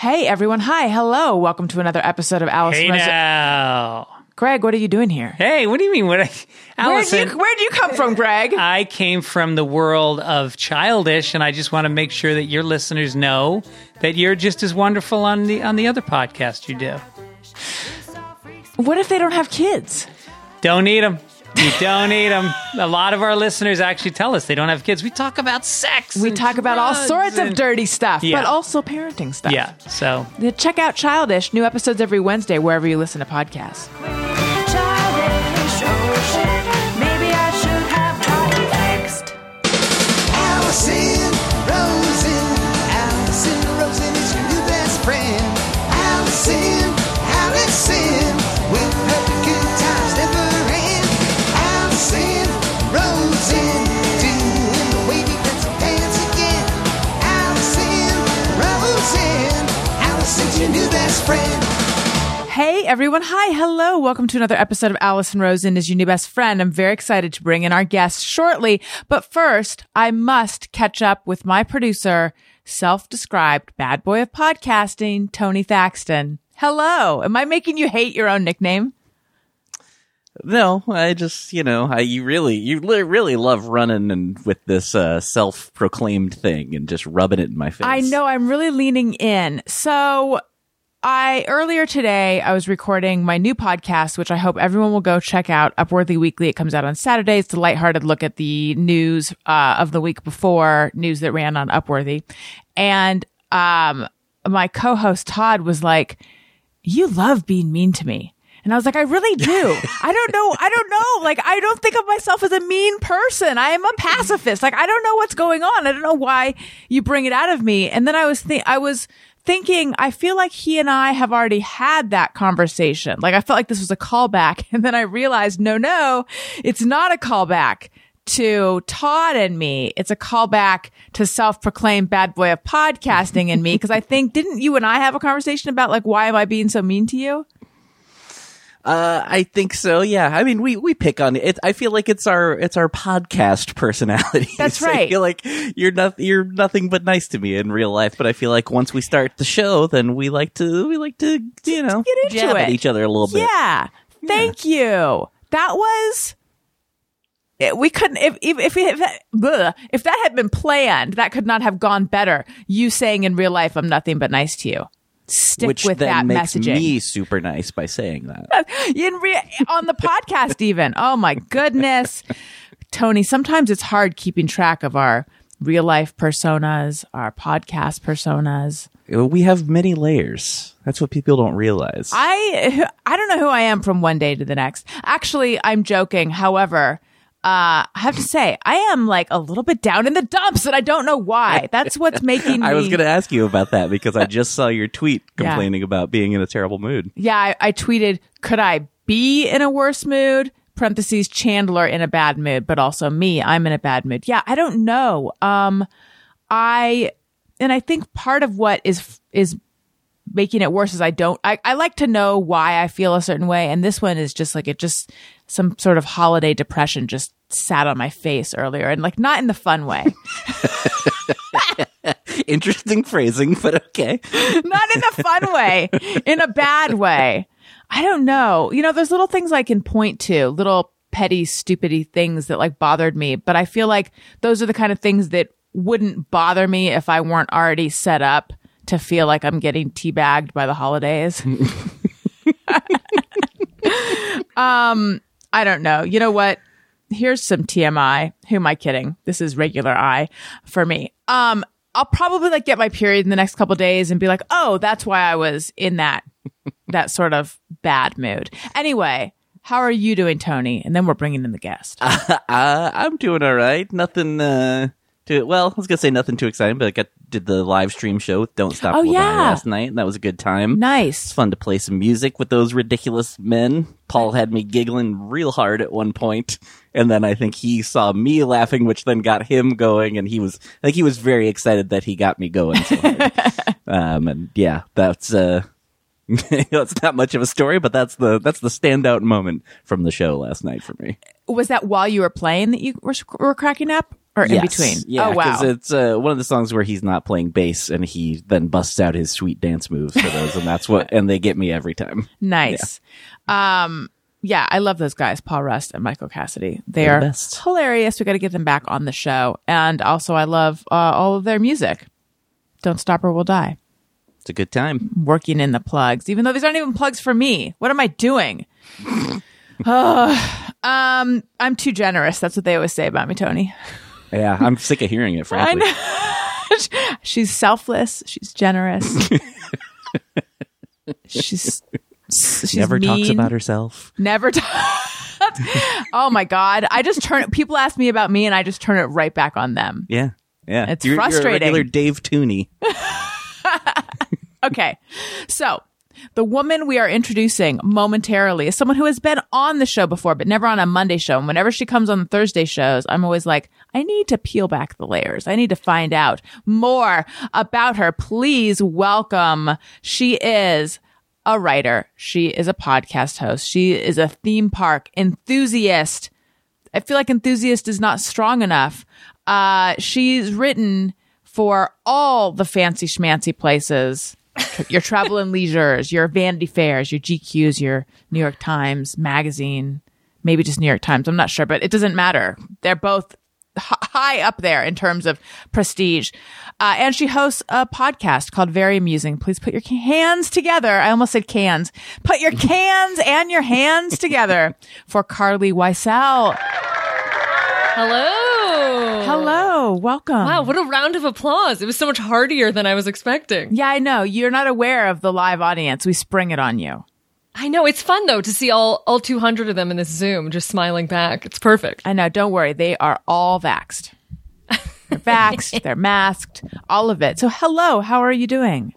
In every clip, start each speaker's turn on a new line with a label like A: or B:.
A: Hey everyone, hi, hello, welcome to another episode of Alice.
B: Hey now.
A: Greg, what are you doing here?
B: Hey, what do you mean? What? I,
A: where
B: do
A: you, where'd you come from, Greg?
B: I came from the world of childish, and I just want to make sure that your listeners know that you're just as wonderful on the on the other podcast you do.
A: What if they don't have kids?
B: Don't need them. You don't need them. A lot of our listeners actually tell us they don't have kids. We talk about sex.
A: We
B: and
A: talk about all sorts of dirty stuff,
B: Yeah.
A: but also parenting stuff.
B: Yeah. So
A: Check out Childish, new episodes every Wednesday wherever you listen to podcasts. Everyone, hi, hello, welcome to another episode of Allison Rosen is your new best friend. I'm very excited to bring in our guest shortly, but first, I must catch up with my producer, self-described bad boy of podcasting, Tony Thaxton. Hello, am I making you hate your own nickname?
C: No, I just you know I you really you li- really love running and with this uh, self-proclaimed thing and just rubbing it in my face.
A: I know I'm really leaning in. So I earlier today I was recording my new podcast, which I hope everyone will go check out. Upworthy Weekly. It comes out on Saturday. It's a lighthearted look at the news uh, of the week before, news that ran on Upworthy, and um, my co-host Todd was like, "You love being mean to me." And I was like, I really do. I don't know. I don't know. Like, I don't think of myself as a mean person. I am a pacifist. Like, I don't know what's going on. I don't know why you bring it out of me. And then I was think, I was thinking, I feel like he and I have already had that conversation. Like, I felt like this was a callback. And then I realized, no, no, it's not a callback to Todd and me. It's a callback to self-proclaimed bad boy of podcasting and me. Cause I think, didn't you and I have a conversation about like, why am I being so mean to you?
C: Uh, I think so. Yeah. I mean, we we pick on it. I feel like it's our it's our podcast personality.
A: That's right.
C: I feel like you're not you're nothing but nice to me in real life, but I feel like once we start the show, then we like to we like to you know
A: get into
C: jab
A: it.
C: at each other a little bit.
A: Yeah. Thank you. That was. We couldn't if if if, if, that, bleh, if that had been planned, that could not have gone better. You saying in real life, "I'm nothing but nice to you." Stick
C: Which
A: with that
C: makes
A: messaging.
C: me super nice by saying that.
A: in re- on the podcast even oh my goodness tony sometimes it's hard keeping track of our real life personas our podcast personas
C: we have many layers. That's what people don't realize.
A: i i don't know who i am from one day to the next actually i'm joking however uh, I have to say, I am like a little bit down in the dumps, and I don't know why. That's what's making me.
C: I was going to ask you about that because I just saw your tweet
A: Yeah.
C: complaining about being in a terrible mood.
A: Yeah, I, I tweeted, could I be in a worse mood? Parentheses, Chandler in a bad mood, but also me, I'm in a bad mood. Yeah, I don't know. Um, I, and I think part of what is, is making it worse is I don't, I, I like to know why I feel a certain way. And this one is just like, it just, some sort of holiday depression just sat on my face earlier and like not in the fun way.
C: Interesting phrasing, but okay.
A: not in a fun way, in a bad way. I don't know. You know, there's little things I can point to, little petty, stupidy things that like bothered me, but I feel like those are the kind of things that wouldn't bother me if I weren't already set up to feel like I'm getting teabagged by the holidays. um, I don't know. You know what? Here's some TMI. Who am I kidding? This is regular I for me. Um, I'll probably like get my period in the next couple days and be like, oh, that's why I was in that that sort of bad mood. Anyway, how are you doing, Tony? And then we're bringing in the guest.
C: Uh, I'm doing all right. Nothing. Uh, too, well, I was gonna say nothing too exciting, but I got did the live stream show with Don't Stop
A: Oh,
C: Die
A: yeah.
C: last night, and that was a good time. It's
A: nice.
C: fun to play some music with those ridiculous men. Paul had me giggling real hard at one point, and then I think he saw me laughing, which then got him going, and he was I think he was very excited that he got me going so um, and yeah, that's uh, it's not much of a story, but that's the that's the standout moment from the show last night for me.
A: Was that while you were playing that you were, were cracking up? Or in
C: Yes.
A: between?
C: Yeah,
A: oh wow.
C: it's uh, one of the songs where he's not playing bass and he then busts out his sweet dance moves for those, and that's what, and they get me every time.
A: Nice. Um, yeah, I love those guys, Paul Rust and Michael Cassidy. They
C: They're
A: are
C: the
A: hilarious. We got to get them back on the show. And also, I love uh, all of their music. Don't stop or we'll die.
C: It's a good time.
A: Working in the plugs, even though these aren't even plugs for me. What am I doing? oh, um, I'm too generous. That's what they always say about me, Tony.
C: Yeah, I'm sick of hearing it. Frankly,
A: She's selfless. She's generous. she's she's
C: never talks about herself.
A: Never. T- oh my god! I just turn. People ask me about me, and I just turn it right back on them.
C: Yeah, yeah.
A: It's
C: You're- You're a
A: frustrating.
C: regular Dave Tooney.
A: Okay, so the woman we are introducing momentarily is someone who has been on the show before, but never on a Monday show. And whenever she comes on the Thursday shows, I'm always like, I need to peel back the layers. I need to find out more about her. Please welcome. She is a writer. She is a podcast host. She is a theme park enthusiast. I feel like enthusiast is not strong enough. Uh, she's written for all the fancy schmancy places. your travel and leisures, your Vanity Fairs, your GQs, your New York Times magazine, maybe just New York Times. I'm not sure, but it doesn't matter. They're both h- high up there in terms of prestige. Uh, and she hosts a podcast called Very Amusing. Please put your ca- hands together. I almost said cans. Put your cans and your hands together for Carlye Wisel.
D: Hello.
A: Hello. Welcome.
D: Wow, what a round of applause. It was so much heartier than I was expecting.
A: Yeah, I know. You're not aware of the live audience. We spring it on you.
D: I know. It's fun though to see all all 200 of them in this Zoom just smiling back. It's perfect.
A: I know. Don't worry. They are all vaxxed. They're vaxxed. they're masked. All of it. So, hello. How are you doing?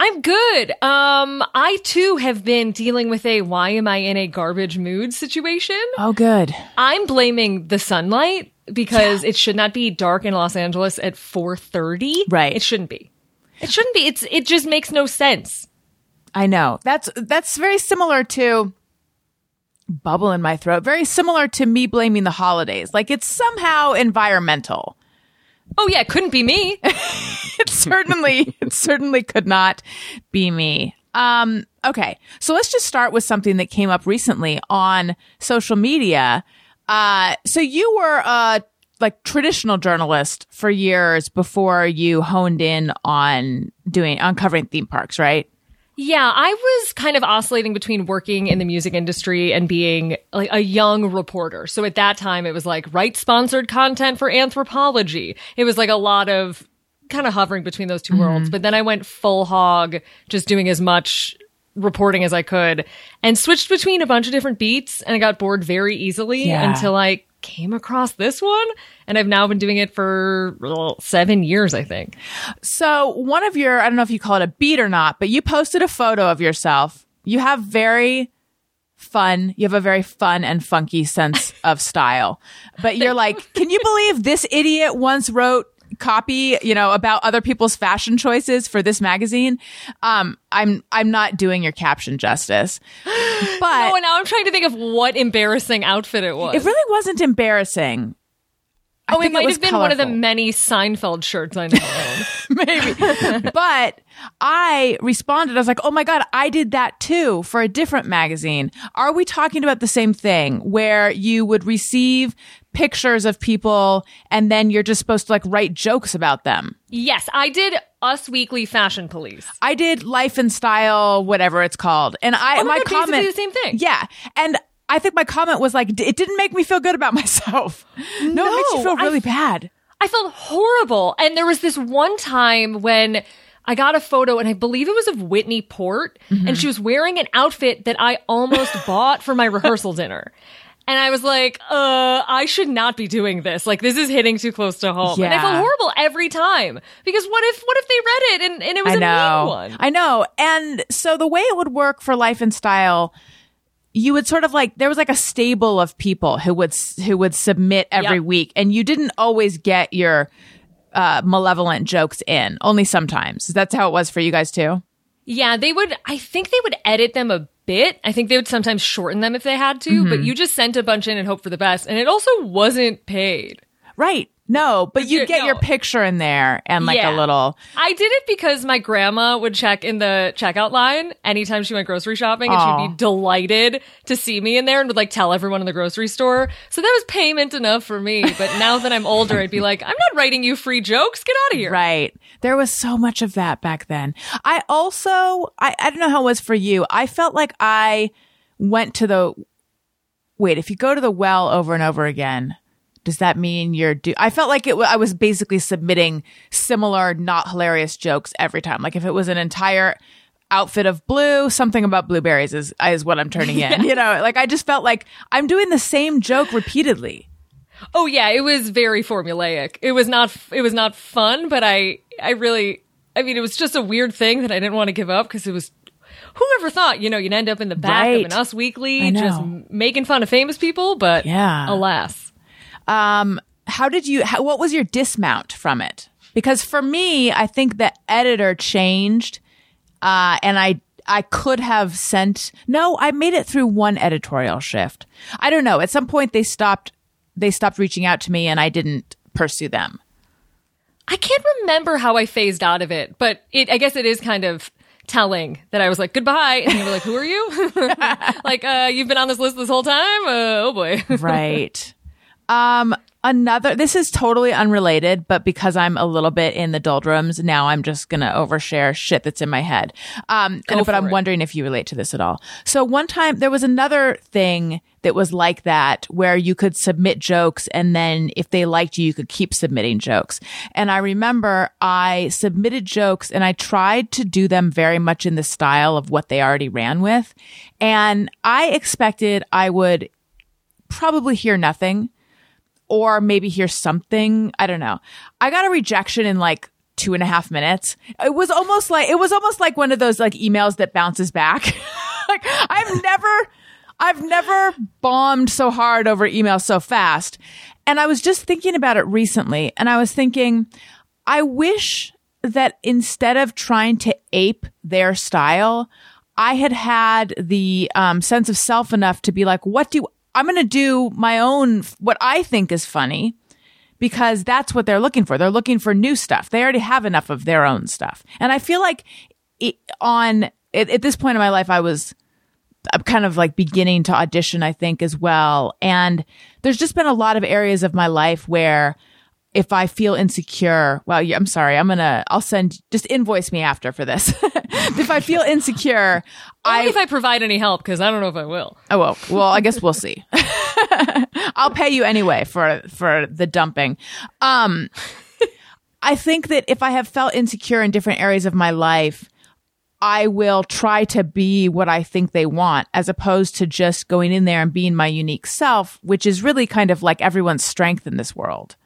D: I'm good. Um I too have been dealing with a why am I in a garbage mood situation.
A: Oh, good.
D: I'm blaming the sunlight because it should not be dark in Los Angeles at 4:30.
A: Right.
D: It shouldn't be. It shouldn't be. It's it just makes no sense.
A: I know. That's that's very similar to bubble in my throat. Very similar to me blaming the holidays. Like it's somehow environmental.
D: Oh yeah, it couldn't be me.
A: It certainly it certainly could not be me. Um okay. So let's just start with something that came up recently on social media. Uh so you were a like traditional journalist for years before you honed in on doing on covering theme parks, right?
D: Yeah, I was kind of oscillating between working in the music industry and being like a young reporter. So at that time, it was like write sponsored content for Anthropologie. It was like a lot of kind of hovering between those 2
A: Mm-hmm.
D: worlds. But then I went full hog, just doing as much reporting as I could and switched between a bunch of different beats and I got bored very easily
A: Yeah.
D: until I came across this one. And I've now been doing it for well, seven years, I think.
A: So one of your, I don't know if you call it a beat or not, but you posted a photo of yourself. You have very fun, you have a very fun and funky sense of style. But you're like, can you believe this idiot once wrote copy, you know, about other people's fashion choices for this magazine? Um, I'm, I'm not doing your caption justice, but
D: and now I'm trying to think of what embarrassing outfit it was.
A: it really wasn't embarrassing. I
D: Oh, it might
A: was
D: have been one of the many Seinfeld shirts I now own.
A: maybe. but I responded. I was like, oh my God, I did that too for a different magazine. Are we talking about the same thing where you would receive pictures of people and then you're just supposed to like write jokes about them?
D: yes, I did Us Weekly Fashion Police.
A: I did life and style, whatever it's called. And I,
D: Oh my
A: my
D: God,
A: comment,
D: the same thing.
A: Yeah. And I think my comment was like, it didn't make me feel good about myself. No, it makes you
D: No,
A: feel
D: I-
A: really bad.
D: I felt horrible. And there was this one time when I got a photo and I believe it was of Whitney Port
A: Mm-hmm.
D: and she was wearing an outfit that I almost bought for my rehearsal dinner. And I was like, uh, I should not be doing this. Like, this is hitting too close to home. And I felt horrible every time because what if, what if they read it and, and it was
A: I
D: a
A: know.
D: mean one?
A: I know. And so the way it would work for life and style, you would sort of like there was like a stable of people who would who would submit every
D: Yep.
A: week, and you didn't always get your uh, malevolent jokes in. Only sometimes. That's how it was for you guys too.
D: Yeah, they would. I think they would edit them a bit. I think they would sometimes shorten them if they had to,
A: Mm-hmm.
D: but you just sent a bunch in and hope for the best. And it also wasn't paid.
A: Right. No, but you get your picture in there and like
D: Yeah.
A: a little.
D: I did it because my grandma would check in the checkout line anytime she went grocery shopping and she'd be delighted to see me in there and would like tell everyone in the grocery store. So that was payment enough for me. But now that I'm older, I'd be like, I'm not writing you free jokes. Get out of here.
A: Right. There was so much of that back then. I also, I, I don't know how it was for you. I felt like I went to the, wait, if you go to the well over and over again, does that mean you're do? I felt like it. I was basically submitting similar, not hilarious jokes every time. Like if it was an entire outfit of blue, something about blueberries is is what I'm turning in. You know, like I just felt like I'm doing the same joke repeatedly.
D: Oh yeah, it was very formulaic. It was not it was not fun, but I I really I mean it was just a weird thing that I didn't want to give up because it was whoever thought, you know, you'd end up in the back
A: Right.
D: of an Us Weekly just making fun of famous people, but
A: Yeah.
D: alas.
A: Um how did you how, what was your dismount from it because for me i think the editor changed uh and i i could have sent no i made it through one editorial shift i don't know at some point they stopped they stopped reaching out to me and i didn't pursue them
D: I can't remember how I phased out of it, but it I guess it is kind of telling that I was like goodbye and you were like who are you? like uh you've been on this list this whole time? Uh, oh boy.
A: right um another this is totally unrelated but because i'm a little bit in the doldrums now i'm just gonna overshare shit that's in my head. Um and, but i'm
D: it.
A: wondering if you relate to this at all. So one time there was another thing that was like that where you could submit jokes and then if they liked you you could keep submitting jokes. And i remember i submitted jokes and i tried to do them very much in the style of what they already ran with. And i expected i would probably hear nothing or maybe hear something. I don't know. I got a rejection in like two and a half minutes. It was almost like, it was almost like one of those like emails that bounces back. like I've never, I've never bombed so hard over email so fast. And I was just thinking about it recently and I was thinking, I wish that instead of trying to ape their style, I had had the um, sense of self enough to be like, what do I'm going to do my own, what I think is funny because that's what they're looking for. They're looking for new stuff. They already have enough of their own stuff. And I feel like it, on, at, at this point in my life, I was, kind of like beginning to audition, I think, as well. And there's just been a lot of areas of my life where if I feel insecure, well, I'm sorry, I'm gonna, I'll send, just invoice me after for this. if I feel insecure, I,
D: if I provide any help because I don't know if I will.
A: oh, well, well, I guess we'll see. I'll pay you anyway for, for the dumping. Um, I think that if I have felt insecure in different areas of my life, I will try to be what I think they want as opposed to just going in there and being my unique self, which is really kind of like everyone's strength in this world.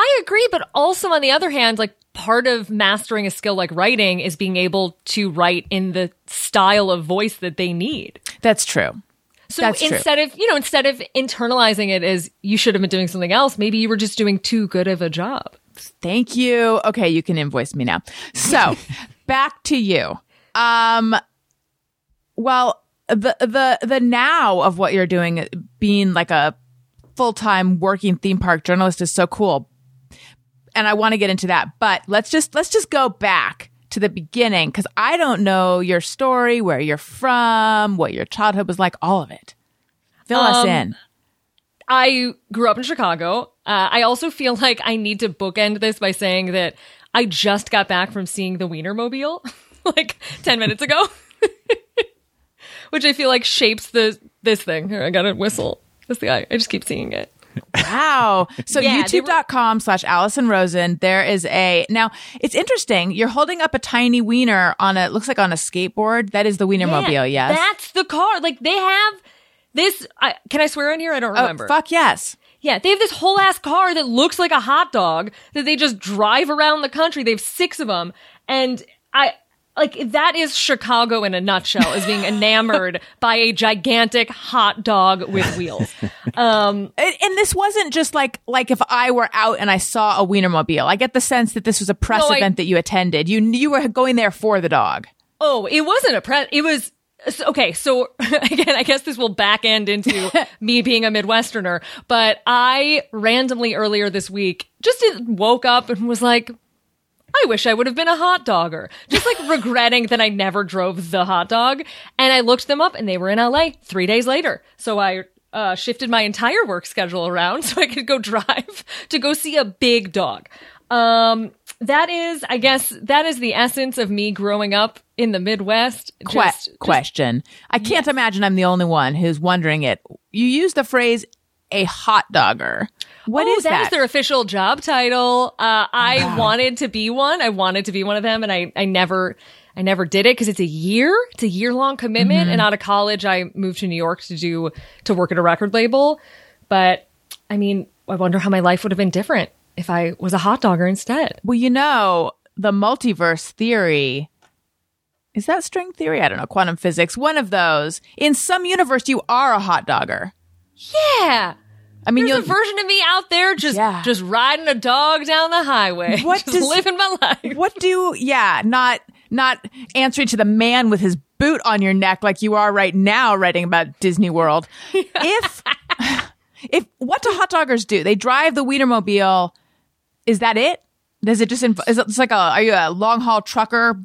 D: I agree, but also on the other hand, like part of mastering a skill like writing is being able to write in the style of voice that they need.
A: That's true.
D: So
A: That's true.
D: instead of, you know, instead of internalizing it as you should have been doing something else, maybe you were just doing too good of a job.
A: Thank you. Okay, you can invoice me now. So, back to you. Um well, the the the now of what you're doing being like a full-time working theme park journalist is so cool. And I want to get into that, but let's just let's just go back to the beginning cuz I don't know your story, where you're from, what your childhood was like, all of it. Fill us
D: Um,
A: in.
D: I grew up in Chicago. Uh, I also feel like I need to bookend this by saying that I just got back from seeing the Wienermobile like 10 minutes ago, which I feel like shapes the this thing. Here, I got to whistle. This guy. I just keep seeing it.
A: Wow. So
D: Yeah, they were-
A: youtube.com slash Allison Rosen. There is a, now it's interesting. You're holding up a tiny wiener on a, looks like on a skateboard. That is the Wienermobile. yes.
D: That's the car. Like they have this. I, can I swear on here? I don't
A: oh,
D: remember.
A: fuck yes.
D: Yeah, they have this whole ass car that looks like a hot dog that they just drive around the country. They have six of them. And I, like, that is Chicago in a nutshell, is being enamored by a gigantic hot dog with wheels. Um,
A: And, and this wasn't just like, like if I were out and I saw a Wienermobile. I get the sense that this was a press
D: No, I-
A: event that you attended. You, you were going there for the dog.
D: oh, it wasn't a press, it was okay, so again, I guess this will back end into me being a Midwesterner, but I randomly earlier this week just woke up and was like, I wish I would have been a hot dogger. Just like regretting that I never drove the hot dog. And I looked them up and they were in LA three days later. So I uh, shifted my entire work schedule around so I could go drive to go see a big dog. Um, that is, I guess, that is the essence of me growing up in the Midwest.
A: Que-
D: Just- just-
A: question. I can't imagine I'm the only one who's wondering it. You use the phrase a hot dogger. What
D: oh,
A: is
D: that
A: that?
D: is their official job title. Uh, I wanted to be one. I wanted to be one of them, and I, I never, I never did it because it's a year. It's a year long commitment.
A: Mm-hmm.
D: And out of college, I moved to New York to do to work at a record label. But I mean, I wonder how my life would have been different if I was a hot dogger instead.
A: well, you know, the multiverse theory. Is that string theory? I don't know. Quantum physics. One of those. In some universe, you are a hot dogger.
D: Yeah.
A: I mean,
D: There's a version of me out there just
A: Yeah.
D: just riding a dog down the highway.
A: What
D: just
A: does-
D: living my life.
A: what do yeah not not answering to the man with his boot on your neck like you are right now writing about disney world if if what do hot doggers do they drive the wienermobile is that it does it just inv- is it just like a are you a long haul trucker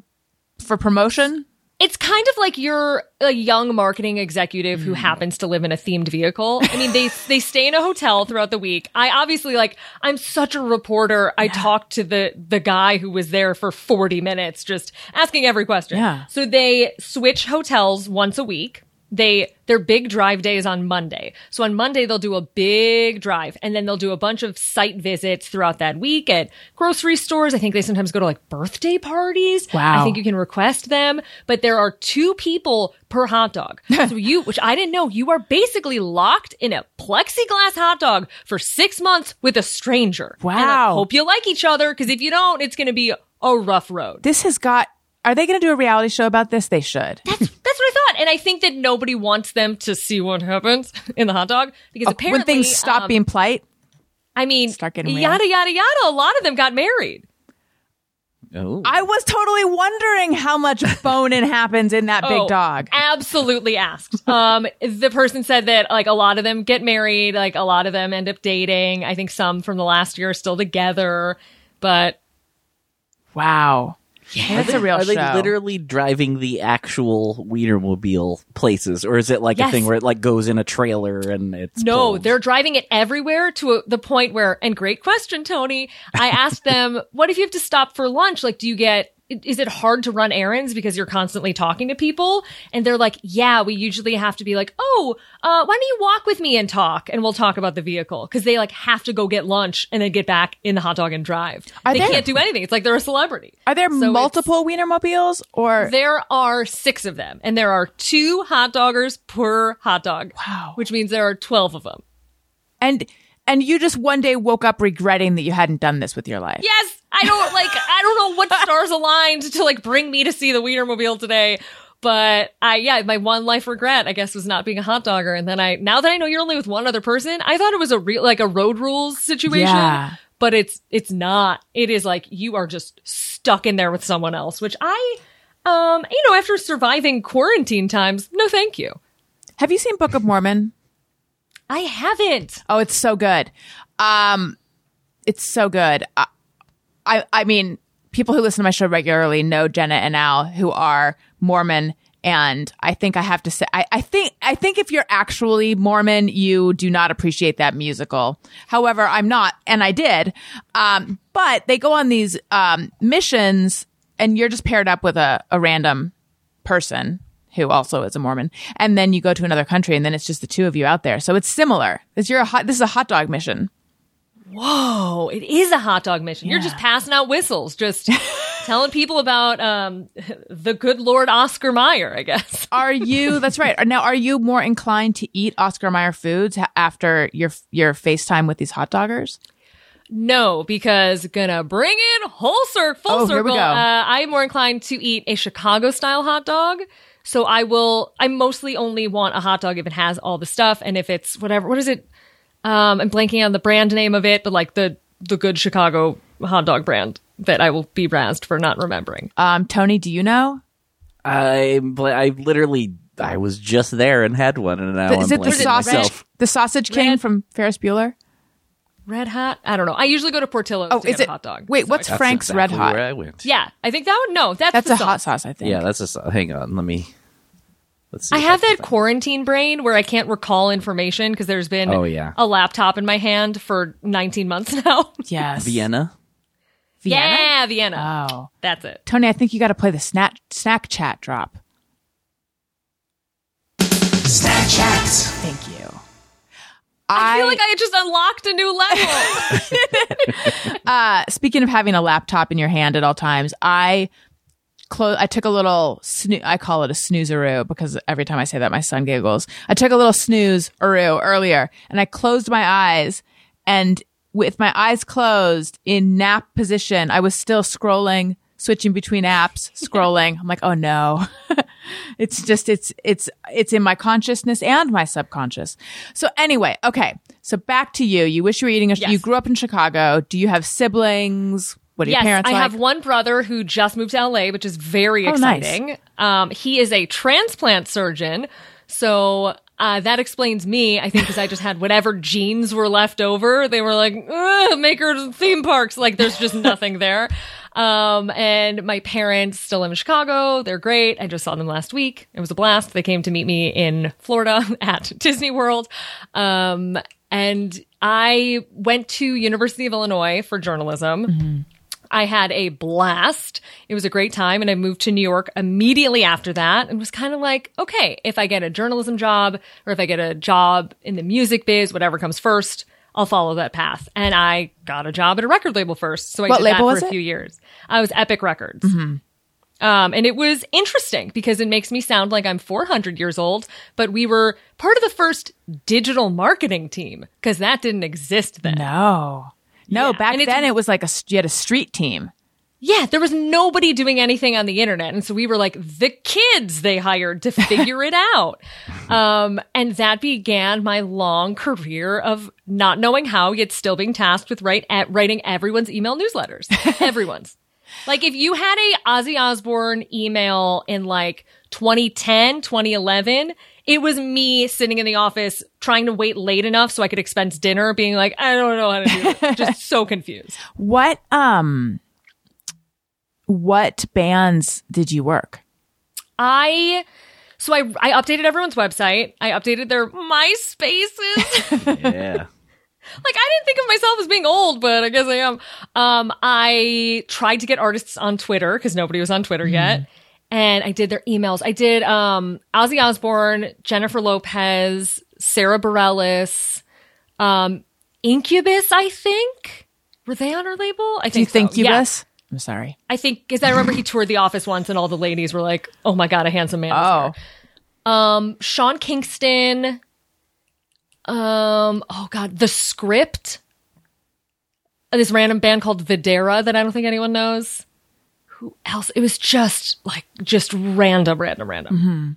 A: for promotion
D: It's kind of like you're a young marketing executive who hmm. happens to live in a themed vehicle. I mean, they they stay in a hotel throughout the week. I obviously like I'm such a reporter. I talked to the the guy who was there for 40 minutes just asking every question.
A: Yeah.
D: So they switch hotels once a week. They their big drive day is on Monday. So on Monday they'll do a big drive and then they'll do a bunch of site visits throughout that week at grocery stores. I think they sometimes go to like birthday parties.
A: Wow.
D: I think you can request them, but there are two people per hot dog. so you, which I didn't know, you are basically locked in a plexiglass hot dog for six months with a stranger. And I
A: Wow.
D: hope you like each other because if you don't, it's going to be a rough road.
A: this has got are they going to do a reality show about this they should
D: That's what I thought. And I think that nobody wants them to see what happens in the hot dog because apparently
A: when things stop
D: um,
A: being polite
D: I mean,
A: start getting real.
D: yada, yada, yada. A lot of them got married.
C: Oh.
A: i was totally wondering how much boning happens in that big
D: Oh,
A: dog
D: Absolutely asked. Um, the person said that like a lot of them get married, like a lot of them end up dating. I think some from the last year are still together, but
A: wow yeah, that's a real
C: Are they literally driving the actual Wienermobile places, or is it like a thing where it like goes in a trailer and it's
D: no,
C: pulled?
D: they're driving it everywhere to a, the point where, and great question, Tony. I asked them, what if you have to stop for lunch? Like, do you get, is it hard to run errands because you're constantly talking to people? And they're like, yeah, we usually have to be like, oh, uh, why don't you walk with me and talk? And we'll talk about the vehicle. Cause they like have to go get lunch and then get back in the hot dog and drive.
A: Are
D: they
A: there-
D: can't do anything. It's like they're a celebrity.
A: Are there
D: So
A: multiple Wienermobiles or
D: There are six of them, and there are two hot doggers per hot dog.
A: Wow.
D: Which means there are 12 of them.
A: and and you just one day woke up regretting that you hadn't done this with your life?
D: Yes, I don't like, I don't know what stars aligned to like bring me to see the Wienermobile today. But I, yeah, my one life regret, I guess, was not being a hot dogger. And then I, now that I know you're only with one other person, I thought it was a real, like a road rules situation.
A: Yeah.
D: But it's, it's not. It is like you are just stuck in there with someone else, which I, um, you know, after surviving quarantine times, no thank you.
A: Have you seen Book of Mormon?
D: I haven't.
A: Oh, it's so good. Um, it's so good. I, I, I mean, people who listen to my show regularly know Jenna and Al, who are Mormon, and I think I have to say, I, I think, I think if you're actually Mormon, you do not appreciate that musical. However, I'm not, and I did. Um, but they go on these um missions, and you're just paired up with a, a random person who also is a Mormon, and then you go to another country, and then it's just the two of you out there. So it's similar. It's you're a hot. This is a hot dog mission.
D: Whoa, it is a hot dog mission. You're just passing out whistles, just telling people about um, the good Lord Oscar Mayer, I guess.
A: Are you? That's right. Now, are you more inclined to eat Oscar Mayer foods after your your FaceTime with these hot doggers?
D: No, because gonna bring in whole circle, full
A: Oh,
D: circle. Uh, I'm more inclined to eat a Chicago style hot dog. So I will. I mostly only want a hot dog if it has all the stuff, and if it's whatever. What is it? Um, I'm blanking on the brand name of it, but like the the good Chicago hot dog brand that I will be razzed for not remembering.
A: Um, Tony, do you know?
C: I I literally I was just there and had one, and now
A: The-
C: I'm
A: is it the sausage?
C: myself.
A: The Sausage King
D: Red-
A: from Ferris Bueller?
D: Red Hot. I don't know. I usually go to Portillo's
A: Oh,
D: to
A: is
D: get
A: it?
D: a hot dog.
A: Wait,
D: So
A: what's
D: I-
C: That's
A: Frank's Red Hot?
C: Where I went.
D: Yeah, I think that would no. That's
A: That's
D: the
A: a hot
D: sauce.
A: sauce, I think.
C: Yeah, that's a. sa- Hang on, let me. Let's see.
D: I have
C: can
D: that quarantine brain where I can't recall information because there's been
C: Oh, yeah.
D: a laptop in my hand for 19 months now.
A: Yes.
C: Vienna.
A: Vienna?
D: Yeah, Vienna.
A: Oh.
D: That's it.
A: Tony, I think you got to play the snack snack chat drop.
E: Snack Chat.
A: Thank you.
D: I, feel like I just unlocked a new level.
A: uh, speaking of having a laptop in your hand at all times, I close. I took a little. Snoo- I call it a snoozeroo because every time I say that, my son giggles. I took a little snooze earlier, and I closed my eyes, and with my eyes closed in nap position, I was still scrolling, switching between apps, scrolling. I'm like, oh no. it's just it's it's it's in my consciousness and my subconscious. So anyway, okay. So back to you. You wish you were eating a.
D: Yes.
A: You grew up in Chicago. Do you have siblings? What are your
D: yes,
A: parents
D: I
A: like?
D: have one brother who just moved to LA, which is very
A: Oh, nice.
D: exciting. Um, he is a transplant surgeon. So uh, that explains me, I think, because I just had whatever genes were left over. They were like, "Ugh, make her theme parks. Like, there's just nothing there. Um, and my parents still live in Chicago. They're great. I just saw them last week. It was a blast. They came to meet me in Florida at Disney World. Um, and I went to University of Illinois for journalism. I had a blast. It was a great time. And I moved to New York immediately after that and was kind of like, okay, if I get a journalism job or if I get a job in the music biz, whatever comes first, I'll follow that path. And I got a job at a record label first. So I
A: What
D: did
A: label
D: that for a
A: it?
D: few years. I was Epic Records. Um, and it was interesting because it makes me sound like I'm 400 years old, but we were part of the first digital marketing team because that didn't exist then.
A: no, no.
D: Yeah,
A: Back then, it was like a you had a street team.
D: Yeah, there was nobody doing anything on the internet. And so we were like the kids they hired to figure it out. Um, and that began my long career of not knowing how, yet still being tasked with write, at writing everyone's email newsletters. everyone's. Like if you had a Ozzy Osbourne email in like 2010, 2011, it was me sitting in the office trying to wait late enough so I could expense dinner being like, I don't know how to do it. Just so confused.
A: What um, what bands did you work?
D: I so I I updated everyone's website. I updated their MySpaces.
C: Yeah.
D: like I didn't think of myself as being old, but I guess I am. Um, I tried to get artists on Twitter because nobody was on Twitter yet, and I did their emails. I did um Ozzy Osbourne, Jennifer Lopez, Sara Bareilles, um, Incubus. I think were they on her label? I
A: Do you
D: think
A: think
D: so. Yeah.
A: I'm sorry.
D: I think because I remember he toured the office once, and all the ladies were like, "Oh my god, a handsome man!"
A: Oh,
D: um, Sean Kingston. Um, oh god, the script. This random band called Videra that I don't think anyone knows. Who else? It was just like just random, random, random.
A: hmm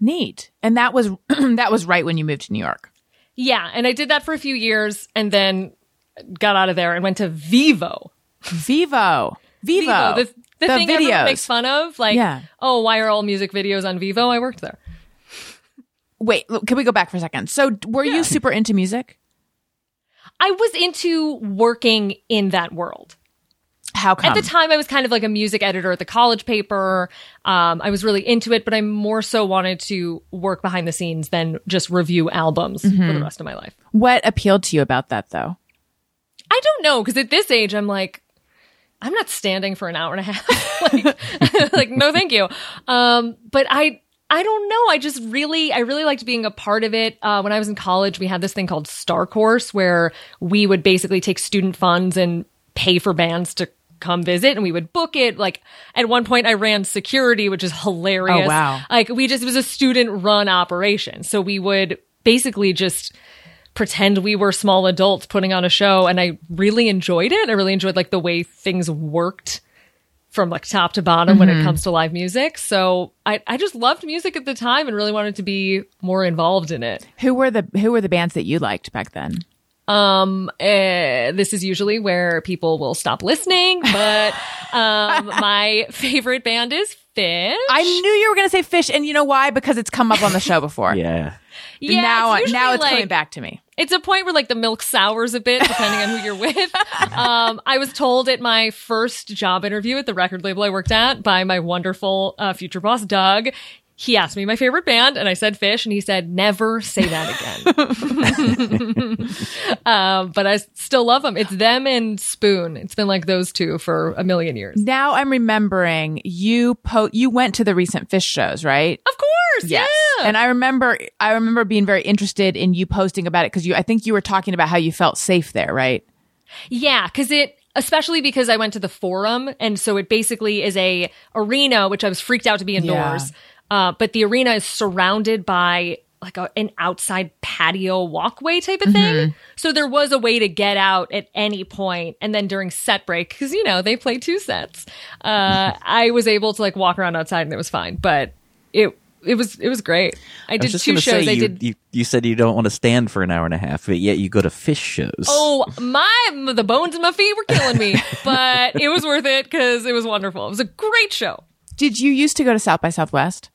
A: neat. And that was that was right when you moved to New York.
D: Yeah, and I did that for a few years, and then got out of there and went to Vevo.
A: Vevo, Vevo,
D: Vevo, the, the, thing
A: videos.
D: everyone makes fun of, like,
A: Yeah.
D: oh, why are all music videos on Vevo? I worked there.
A: Wait, look, can we go back for a second? So, were you super into music?
D: I was into working in that world.
A: How come?
D: At the time, I was kind of like a music editor at the college paper. Um, I was really into it, but I more so wanted to work behind the scenes than just review albums for the rest of my life.
A: what appealed to you about that, though?
D: I don't know because at this age, I'm like, I'm not standing for an hour and a half. like, like, no, thank you. Um, but I, I don't know. I just really, I really liked being a part of it. Uh, when I was in college, we had this thing called Star Course where we would basically take student funds and pay for bands to come visit and we would book it. Like at one point I ran security, which is hilarious.
A: Oh, wow.
D: Like we just, it was a student run operation. So we would basically just pretend we were small adults putting on a show and I really enjoyed it. I really enjoyed like the way things worked from like top to bottom when it mm-hmm. comes to live music. So I, I just loved music at the time and really wanted to be more involved in it.
A: Who were the Who were the bands that you liked back then?
D: Um, eh, this is usually where people will stop listening, but um, my favorite band is Phish.
A: I knew you were going to say Phish, and you know why? Because it's come up on the show before.
C: Yeah.
D: yeah,
A: now,
D: it's
A: now
D: usually,
A: it's coming back to me.
D: It's a point where like the milk sours a bit depending on who you're with. Um, I was told at my first job interview at the record label I worked at by my wonderful uh, future boss Doug. He asked me my favorite band, and I said Phish, and he said never say that again. um, but I still love them. It's them and Spoon. It's been like those two for a million years.
A: Now I'm remembering you po- you went to the recent Phish shows, right?
D: Of course, yeah.
A: And I remember I remember being very interested in you posting about it because you I think you were talking about how you felt safe there, right?
D: Yeah, because it, especially because I went to the forum, and so it basically is a arena, which I was freaked out to be indoors. Uh, but the arena is surrounded by like a, an outside patio walkway type of thing. So there was a way to get out at any point. point, and then during set break, because you know they play two sets, uh, I was able to like walk around outside, and it was fine. But it it was it was great. I
C: I
D: did
C: was just
D: two shows.
C: say
D: I
C: you,
D: did
C: you you said you don't want to stand for an hour and a half, but yet you go to Phish shows.
D: Oh, my, the bones in my feet were killing me, but it was worth it because it was wonderful. It was a great show.
A: Did you used to go to South by Southwest?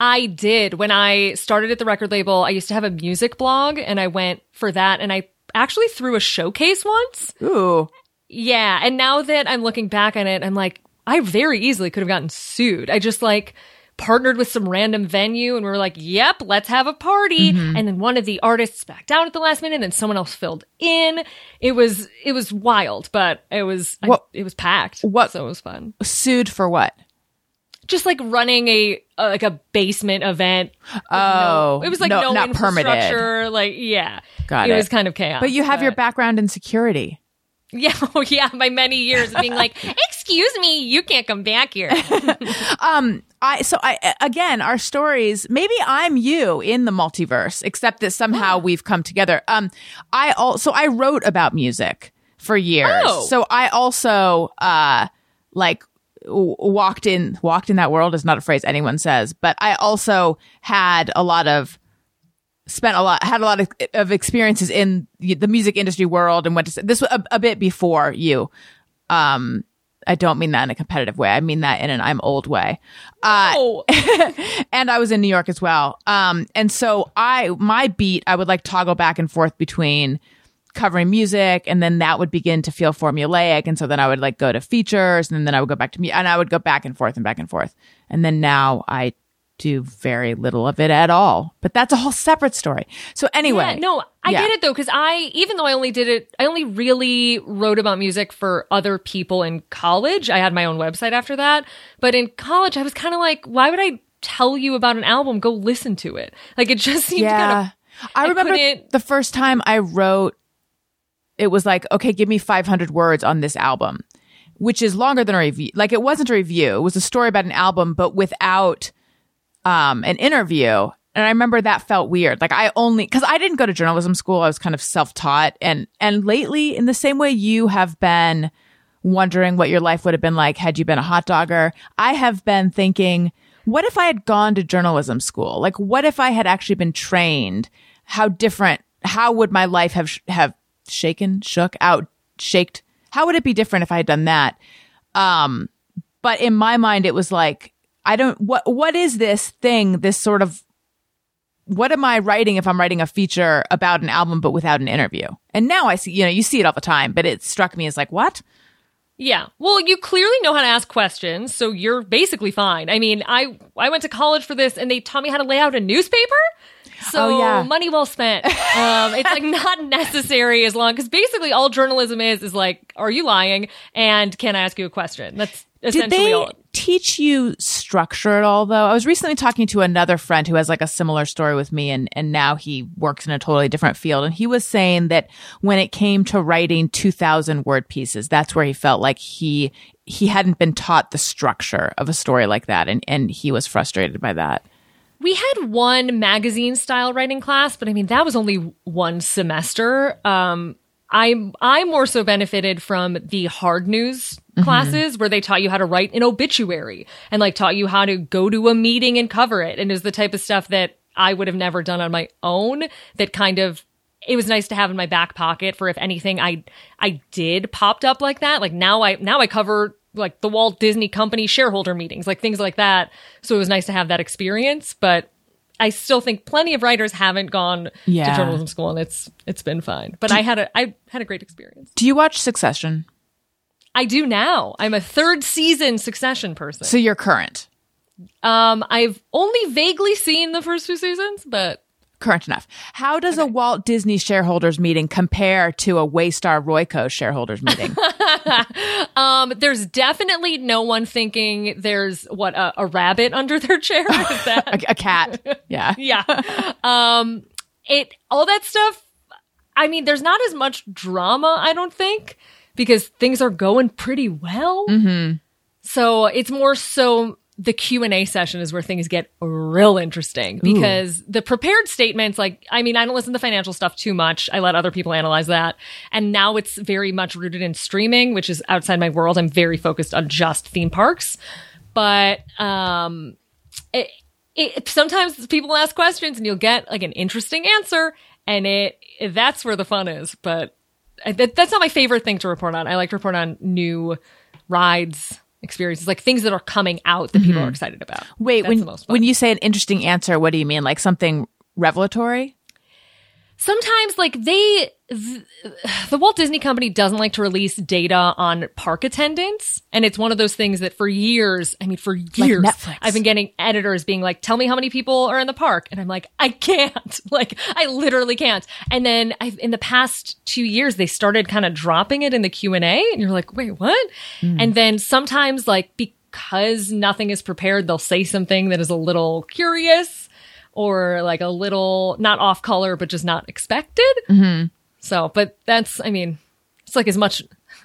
D: I did. When I started at the record label, I used to have a music blog and I went for that and I actually threw a showcase once.
A: Ooh.
D: Yeah. And now that I'm looking back on it, I'm like, I very easily could have gotten sued. I just like partnered with some random venue and we were like, yep, let's have a party. Mm-hmm. And then one of the artists backed down at the last minute and then someone else filled in. It was, it was wild, but it was, I- it was packed.
A: what-
D: So it was fun.
A: Sued for what?
D: Just like running a, uh, like a basement event.
A: Oh.
D: It was like
A: no,
D: no,
A: not permitted.
D: Like, yeah.
A: Got
D: it.
A: it.
D: was kind of chaos.
A: But you have your background in security.
D: Yeah, oh yeah, my many years of being like, excuse me, you can't come back here.
A: Um, I so I again our stories maybe I'm you in the multiverse except that somehow we've come together. Um I also I wrote about music for years.
D: Oh.
A: So I also uh like walked in walked in that world is not a phrase anyone says, but I also had a lot of spent a lot had a lot of, of experiences in the music industry world and went to this was a, a bit before you um I don't mean that in a competitive way. I mean that in an I'm old way. Uh,
D: oh,
A: and I was in New York as well. Um, and so I, my beat, I would like toggle back and forth between covering music and then that would begin to feel formulaic. And so then I would like go to features and then I would go back to me and I would go back and forth and back and forth. And then now I do very little of it at all, but that's a whole separate story. So anyway.
D: yeah, no, I
A: Yeah.
D: get it though, because I, even though I only did it, I only really wrote about music for other people in college. I had my own website after that. But in college, I was kind of like, why would I tell you about an album? Go listen to it. Like it just seemed
A: Yeah.
D: kind of,
A: I remember the first time I wrote, it was like, okay, give me 500 words on this album, which is longer than a review. Like it wasn't a review. It was a story about an album, but without, um, an interview. And I remember that felt weird. Like I only, cause I didn't go to journalism school. I was kind of self-taught. And, and lately in the same way you have been wondering what your life would have been like had you been a hot dogger, I have been thinking, what if I had gone to journalism school? Like, what if I had actually been trained? How different, how would my life have, have shaken, shook out, shaked? How would it be different if I had done that? Um, but in my mind, it was like, I don't, what, what is this thing, this sort of, what am I writing if I'm writing a feature about an album, but without an interview? And now I see, you know, you see it all the time, but it struck me as like, what?
D: Yeah. Well, you clearly know how to ask questions, so you're basically fine. I mean, I I went to college for this and they taught me how to lay out a newspaper. So
A: Oh, yeah.
D: money well spent. Um, it's like not necessary as long because basically all journalism is is like, are you lying? And can I ask you a question? That's
A: Did they
D: all.
A: teach you structure at all though? I was recently talking to another friend who has like a similar story with me and, and now he works in a totally different field. And he was saying that when it came to writing 2000 word pieces, that's where he felt like he, he hadn't been taught the structure of a story like that. And, and he was frustrated by that.
D: We had one magazine style writing class, but I mean that was only one semester. Um, I I more so benefited from the hard news classes where they taught you how to write an obituary and like taught you how to go to a meeting and cover it, and is the type of stuff that I would have never done on my own. That kind of it was nice to have in my back pocket for if anything I I did popped up like that. Like now I now I cover like the Walt Disney Company shareholder meetings, like things like that. So it was nice to have that experience, but I still think plenty of writers haven't gone
A: Yeah.
D: to journalism school and it's it's been fine. But I had a I had a great experience.
A: Do you watch Succession?
D: I do now. I'm a third season succession person.
A: So you're current.
D: Um, I've only vaguely seen the first two seasons, but
A: Current enough. How does a Walt Disney shareholders meeting compare to a Waystar Royco shareholders meeting?
D: um, there's definitely no one thinking there's what a, a rabbit under their chair.
A: A, a cat. Yeah.
D: yeah. Um, it all that stuff. I mean, there's not as much drama, I don't think, because things are going pretty well. Mm-hmm. So it's more so the Q and A session is where things get real interesting because the prepared statements, like, I mean, I don't listen to financial stuff too much. I let other people analyze that. And now it's very much rooted in streaming, which is outside my world. I'm very focused on just theme parks. But, um, it, it, sometimes people ask questions and you'll get like an interesting answer and it, that's where the fun is. But I- that, that's not my favorite thing to report on. I like to report on new rides, experiences, like things that are coming out that people are mm-hmm. excited about.
A: Wait,
D: That's
A: when
D: the most
A: when you say an interesting answer, what do you mean? Like something revelatory?
D: Sometimes like they th- the Walt Disney Company doesn't like to release data on park attendance. And it's one of those things that for years I mean for years
A: Netflix.
D: I've been getting editors being like tell me how many people are in the park. And I'm like I can't. Like I literally can't. And then I've in the past 2 years they started kind of dropping it in the Q&A and you're like wait what? Hmm. And then sometimes like because nothing is prepared they'll say something that is a little curious or like a little not off color but just not expected. Mm-hmm. So, but that's I mean, it's like as much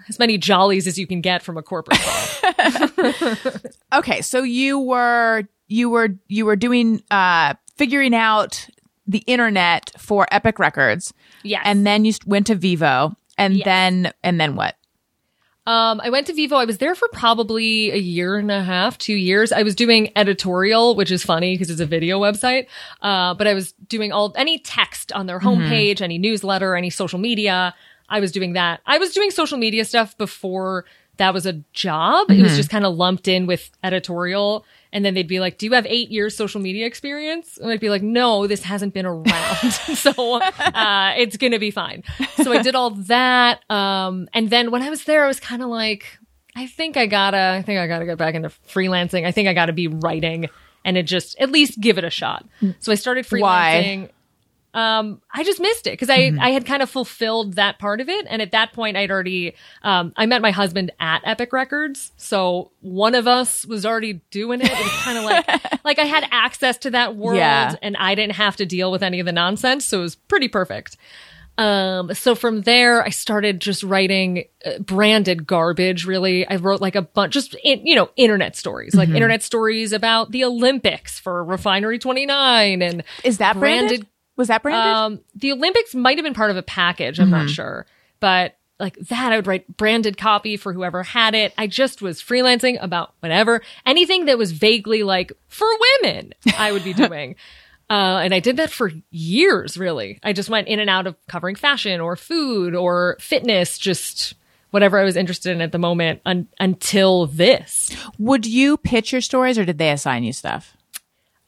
D: as many jollies as you can get from a corporate call.
A: Okay, so you were you were you were doing uh figuring out the internet for Epic Records.
D: Yes.
A: And then you went to Vevo and
D: Yes.
A: then and then what?
D: Um, I went to Vevo. I was there for probably a year and a half, two years. I was doing editorial, which is funny because it's a video website. Uh, but I was doing all any text on their homepage, any newsletter, any social media. I was doing that. I was doing social media stuff before that was a job. It was just kind of lumped in with editorial. And then they'd be like, Do you have eight years social media experience? And I'd be like, No, this hasn't been around. so uh, it's going to be fine. So I did all that. Um, and then when I was there, I was kind of like, I think I gotta, I think I gotta get back into freelancing. I think I gotta be writing and it just at least give it a shot. So I started
A: Why?
D: Um, I just missed it because I, I had kind of fulfilled that part of it. And at that point, I'd already, um, I met my husband at Epic Records. So one of us was already doing it. It was kind of like, like I had access to that world
A: Yeah.
D: and I didn't have to deal with any of the nonsense. So it was pretty perfect. Um, so from there, I started just writing uh, branded garbage. Really, I wrote like a bunch, just in, you know, internet stories, like internet stories about the Olympics for Refinery Twenty Nine, and
A: Is that branded? Was that branded?
D: um, the Olympics might have been part of a package. I'm not sure, but like that, I would write branded copy for whoever had it. I just was freelancing about whatever, anything that was vaguely like for women, I would be doing. Uh, and I did that for years, really. I just went in and out of covering fashion or food or fitness, just whatever I was interested in at the moment un- until this.
A: Would you pitch your stories or did they assign you stuff?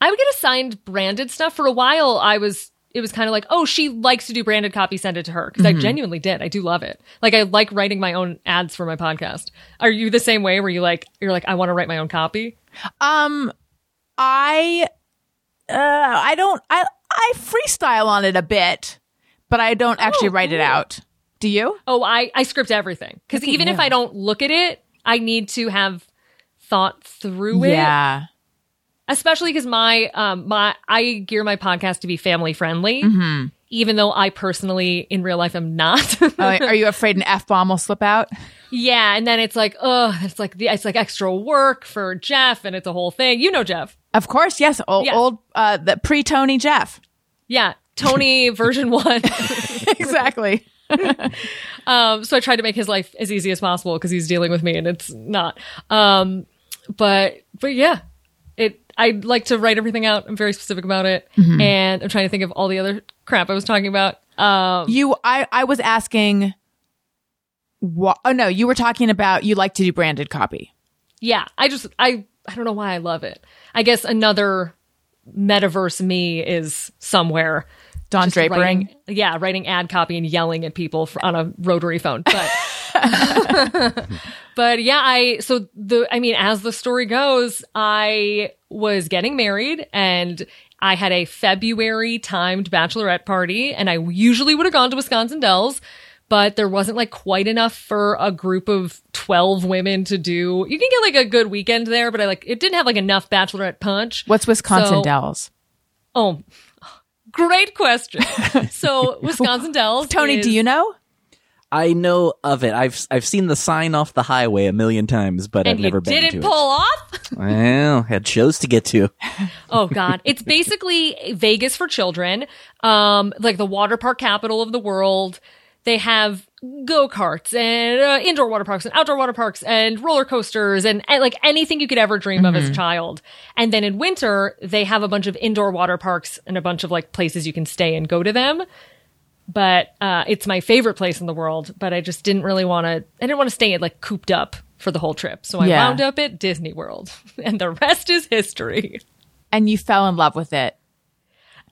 D: I would get assigned branded stuff for a while. I was, it was kind of like, oh, she likes to do branded copy, send it to her. because I genuinely did. I do love it. Like, I like writing my own ads for my podcast. Are you the same way where you like, you're like, I want to write my own copy?
A: Um, I, uh, I don't, I, I freestyle on it a bit, but I don't actually
D: Oh,
A: write it out. Do you?
D: Oh, I, I script everything.
A: At
D: even if. I don't look at it, I need to have thought through it.
A: Yeah.
D: Especially because my um my I gear my podcast to be family friendly,
A: Mm-hmm.
D: even though I personally in real life am not.
A: Oh, are you afraid an F bomb will slip out?
D: yeah, and then it's like, oh, it's like the it's like extra work for Jeff, and it's a whole thing. You know Jeff,
A: Of course, yes. Old,
D: Yes.
A: old, uh, the pre Tony Jeff.
D: yeah, Tony version one.
A: exactly.
D: Um, so I tried to make his life as easy as possible because he's dealing with me, and it's not. Um, but but yeah, it I like to write everything out. I'm very specific about it,
A: Mm-hmm.
D: and I'm trying to think of all the other crap I was talking about. Um,
A: You, I, I was asking. What? Oh no, you were talking about you like to do branded copy.
D: yeah, I just I I don't know why I love it. I guess another metaverse me is somewhere.
A: Don Drapering.
D: writing- yeah, writing ad copy and yelling at people for, on a rotary phone. But but yeah, I so the I mean, as the story goes, I was getting married and I had a February timed bachelorette party, and I usually would have gone to Wisconsin Dells. But there wasn't like quite enough for a group of 12 women to do. You can get like a good weekend there, but I like, it didn't have like enough bachelorette punch.
A: What's Wisconsin
D: So-
A: Dells?
D: Oh, great question. so Wisconsin Dells.
A: Tony,
D: is-
A: do you know?
C: I know of it. I've I've seen the sign off the highway a million times, but
D: And
C: I've never been to it.
D: didn't pull off?
C: Well, had shows to get to.
D: Oh God, it's basically Vegas for children, um, like the water park capital of the world. They have go karts and uh, indoor water parks and outdoor water parks and roller coasters and, and like anything you could ever dream of as a child. And then in winter, they have a bunch of indoor water parks and a bunch of like places you can stay and go to them. But uh, it's my favorite place in the world. But I just didn't really want to. I didn't want to stay like cooped up for the whole trip. So I
A: Yeah.
D: wound up at Disney World, and the rest is history.
A: And you fell in love with it.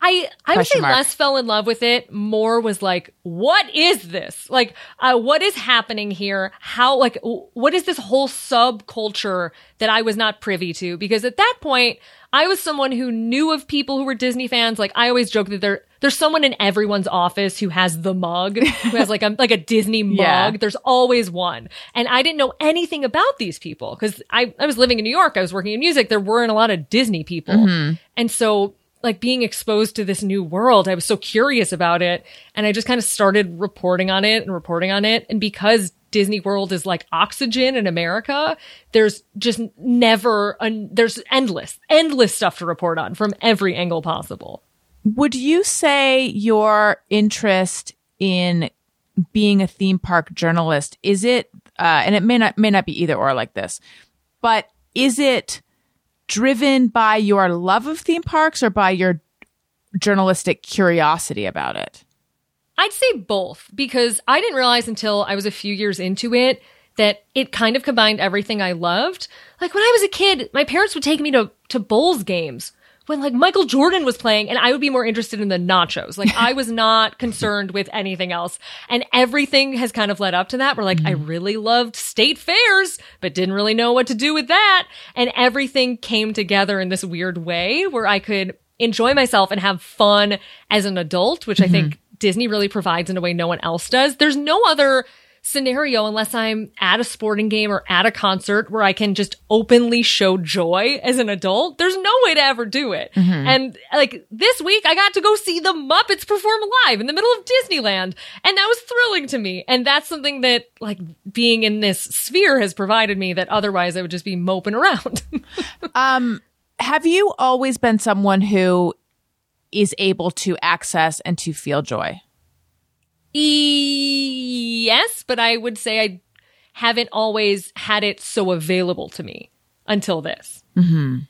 D: I I would say
A: mark.
D: less fell in love with it. More was like, what is this? Like, uh, what is happening here? How like w- what is this whole subculture that I was not privy to? Because at that point, I was someone who knew of people who were Disney fans. Like I always joke that there there's someone in everyone's office who has the mug, who has like a like a Disney mug.
A: Yeah.
D: There's always one, and I didn't know anything about these people because I I was living in New York. I was working in music. There weren't a lot of Disney people, mm-hmm. and so like being exposed to this new world, I was so curious about it. And I just kind of started reporting on it and reporting on it. And because Disney World is like oxygen in America, there's just never, un- there's endless, endless stuff to report on from every angle possible.
A: Would you say your interest in being a theme park journalist is it uh, and it may not may not be either or like this, but is it driven by your love of theme parks or by your journalistic curiosity about it?
D: I'd say both because I didn't realize until I was a few years into it that it kind of combined everything I loved. Like when I was a kid, my parents would take me to, to Bulls games when like Michael Jordan was playing and I would be more interested in the nachos. Like I was not concerned with anything else. And everything has kind of led up to that. Where like I mm-hmm. really loved state fairs, but didn't really know what to do with that. And everything came together in this weird way where I could enjoy myself and have fun as an adult, which I mm-hmm. think Disney really provides in a way no one else does. There's no other scenario unless I'm at a sporting game or at a concert where I can just openly show joy as an adult. There's no way to ever do it. And like this week, I got to go see the Muppets perform live in the middle of Disneyland. And that was thrilling to me. And that's something that like being in this sphere has provided me that otherwise I would just be moping around.
A: Um, have you always been someone who is able to access and to feel joy?
D: E- yes, but I would say I haven't always had it so available to me until this. Mm-hmm.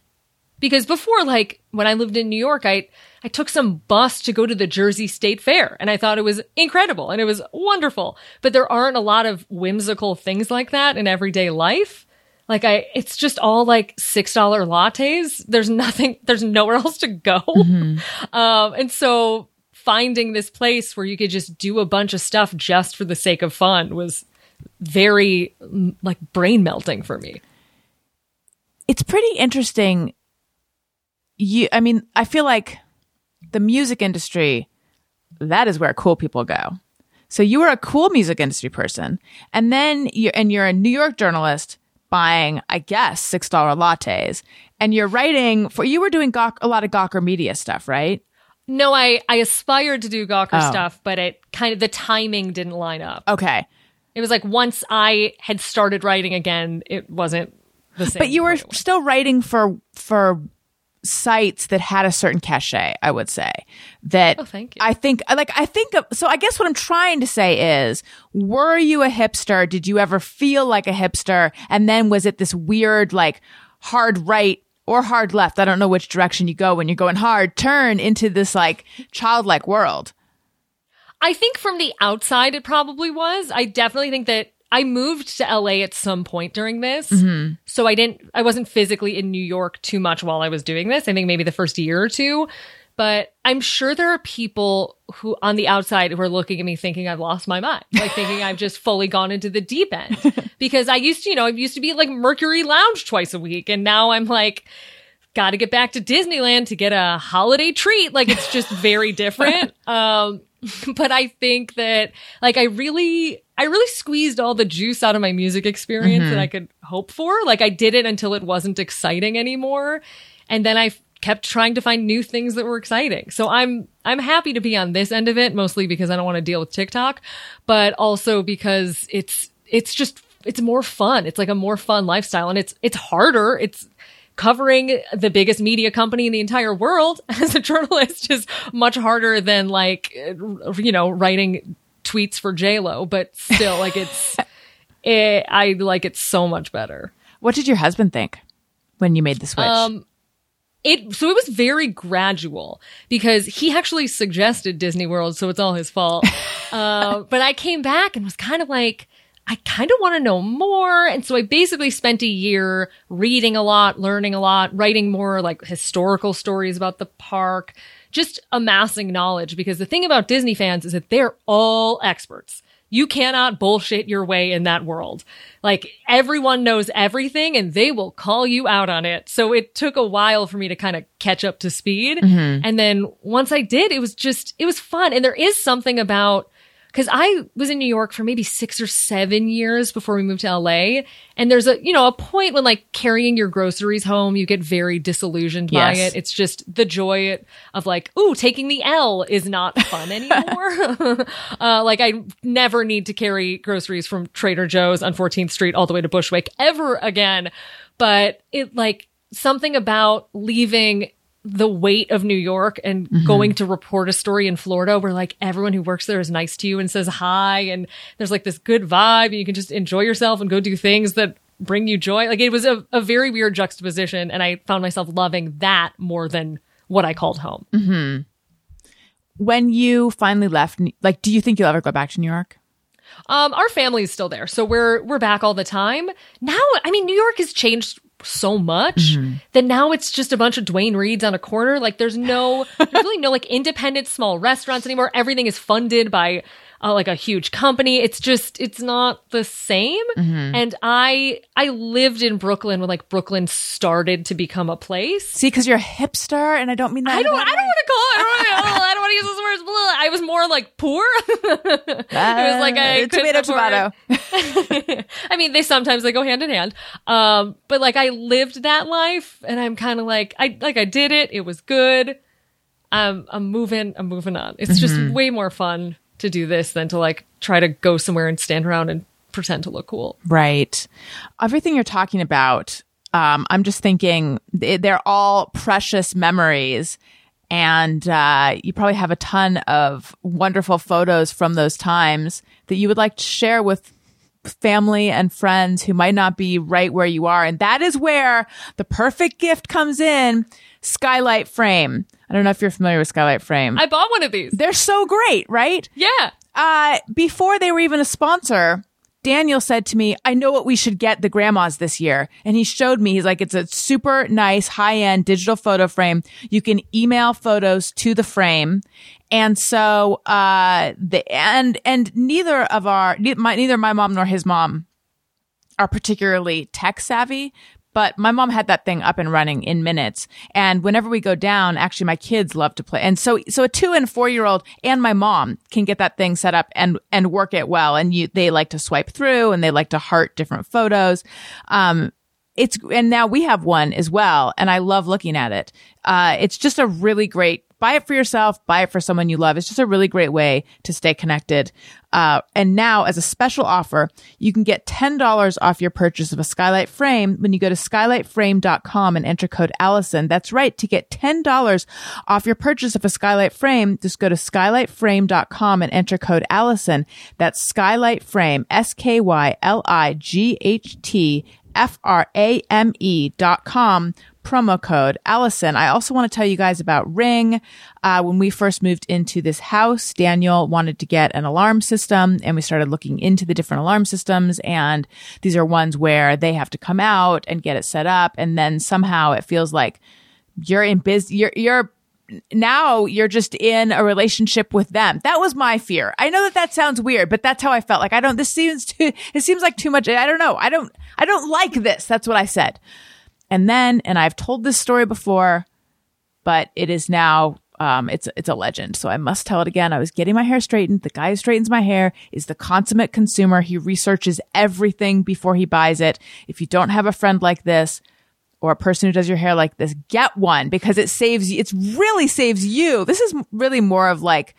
D: Because before, like when I lived in New York, I I took some bus to go to the Jersey State Fair, and I thought it was incredible and it was wonderful. But there aren't a lot of whimsical things like that in everyday life. Like I, it's just all like six dollar lattes. There's nothing. There's nowhere else to go. Um, and so finding this place where you could just do a bunch of stuff just for the sake of fun was very mm, like brain melting for me.
A: it's pretty interesting. You, I mean, I feel like the music industry, that is where cool people go. So you were a cool music industry person, and then you and you're a New York journalist buying, I guess, six dollar lattes, and you're writing for. You were doing Gawk, a lot of Gawker Media stuff, right?
D: No, I I aspired to do Gawker
A: Oh.
D: stuff, but it kind of the timing didn't line up.
A: Okay,
D: It was like once I had started writing again, it wasn't the same.
A: but you were still writing for for sites that had a certain cachet i would say that
D: Oh, thank you.
A: i think like i think of so i guess what i'm trying to say is were you a hipster did you ever feel like a hipster and then was it this weird like hard right or hard left. I don't know which direction you go when you're going hard turn into this like childlike world.
D: I think from the outside, it probably was. I definitely think that I moved to LA at some point during this. Mm-hmm. So I didn't, I wasn't physically in New York too much while I was doing this. I think maybe the first year or two. But I'm sure there are people who on the outside who are looking at me thinking I've lost my mind, like thinking I've just fully gone into the deep end. Because I used to, you know, I used to be like Mercury Lounge twice a week. And now I'm like, got to get back to Disneyland to get a holiday treat. Like it's just very different. Um, but I think that like I really, I really squeezed all the juice out of my music experience that I could hope for. Like I did it until it wasn't exciting anymore. And then I kept trying to find new things that were exciting. So I'm, I'm happy to be on this end of it, mostly because I don't want to deal with TikTok, but also because it's, it's just, it's more fun. It's like a more fun lifestyle and it's, it's harder. It's, covering the biggest media company in the entire world as a journalist is much harder than like uh, you know writing tweets for J Lo, but still like it's it, I like it so much better.
A: What did your husband think when you made the switch?
D: Um, It so it was very gradual because he actually suggested Disney World, so it's all his fault. uh, but I came back and was kind of like, I kind of want to know more, and so I basically spent a year reading a lot, learning a lot, writing more like historical stories about the park, just amassing knowledge. Because the thing about Disney fans is that they're all experts. You cannot bullshit your way in that world. Like everyone knows everything and they will call you out on it. So it took a while for me to kind of catch up to speed. Mm-hmm. And then once I did, it was just, it was fun. And there is something about, cause I was in New York for maybe six or seven years before we moved to LA. And there's a, you know, a point when like carrying your groceries home, you get very disillusioned by it. It's just the joy of like, ooh, taking the L is not fun anymore. uh, like I never need to carry groceries from Trader Joe's on 14th Street all the way to Bushwick ever again. But it like something about leaving the weight of New York and going to report a story in Florida where like everyone who works there is nice to you and says hi and there's like this good vibe and you can just enjoy yourself and go do things that bring you joy. Like it was a, a very weird juxtaposition and I found myself loving that more than what I called home. Mm-hmm.
A: when you finally left, like, do you think you'll ever go back to New York?
D: Um, our family is still there, so we're we're back all the time. Now, I mean, New York has changed so much that now it's just a bunch of Duane Reades on a corner. Like, there's no, there's really no like independent small restaurants anymore. Everything is funded by uh, like a huge company. It's just, it's not the same. And I, I lived in Brooklyn when like Brooklyn started to become a place.
A: See, because you're a hipster, and I don't mean that.
D: I don't. I don't want to call it. I don't, I don't want to use those words. Blah. I was more like poor. it was like I
A: Uh, tomato, tomato.
D: I mean, they sometimes they go hand in hand. Um, but like I lived that life, and I'm kind of like I like I did it. It was good. Um, I'm moving. I'm moving on. It's just way more fun to do this than to like try to go somewhere and stand around and pretend to look cool.
A: Right. Everything you're talking about, um, I'm just thinking they're all precious memories. And uh, you probably have a ton of wonderful photos from those times that you would like to share with family and friends who might not be right where you are. And that is where the perfect gift comes in Skylight Frame. I don't know if you're familiar with Skylight Frame.
D: I bought one of these.
A: They're so great, right?
D: Yeah.
A: Uh, before they were even a sponsor, Daniel said to me, I know what we should get the grandmas this year. And he showed me, he's like, it's a super nice high end digital photo frame. You can email photos to the frame. And so, uh, the, and, and neither of our, ne- my, neither my mom nor his mom are particularly tech savvy, but my mom had that thing up and running in minutes. And whenever we go down, actually my kids love to play. And so, so a two and four year old and my mom can get that thing set up and, and work it well. And you, they like to swipe through and they like to heart different photos. Um, it's, and now we have one as well. And I love looking at it. Uh, it's just a really great, buy it for yourself, buy it for someone you love. It's just a really great way to stay connected. Uh, and now as a special offer, you can get $10 off your purchase of a skylight frame when you go to skylightframe.com and enter code Allison. That's right. To get $10 off your purchase of a skylight frame, just go to skylightframe.com and enter code Allison. That's skylight frame, S-K-Y-L-I-G-H-T F R A M E dot com, promo code Allison. I also want to tell you guys about Ring. Uh, when we first moved into this house, Daniel wanted to get an alarm system and we started looking into the different alarm systems. And these are ones where they have to come out and get it set up. And then somehow it feels like you're in biz, you're, you're, now you're just in a relationship with them. That was my fear. I know that that sounds weird, but that's how I felt. Like I don't, this seems too, it seems like too much. I don't know. I don't, I don't like this. That's what I said. And then, and I've told this story before, but it is now, um, it's, it's a legend. So I must tell it again. I was getting my hair straightened. The guy who straightens my hair is the consummate consumer. He researches everything before he buys it. If you don't have a friend like this, or a person who does your hair like this, get one because it saves you. It's really saves you. This is really more of like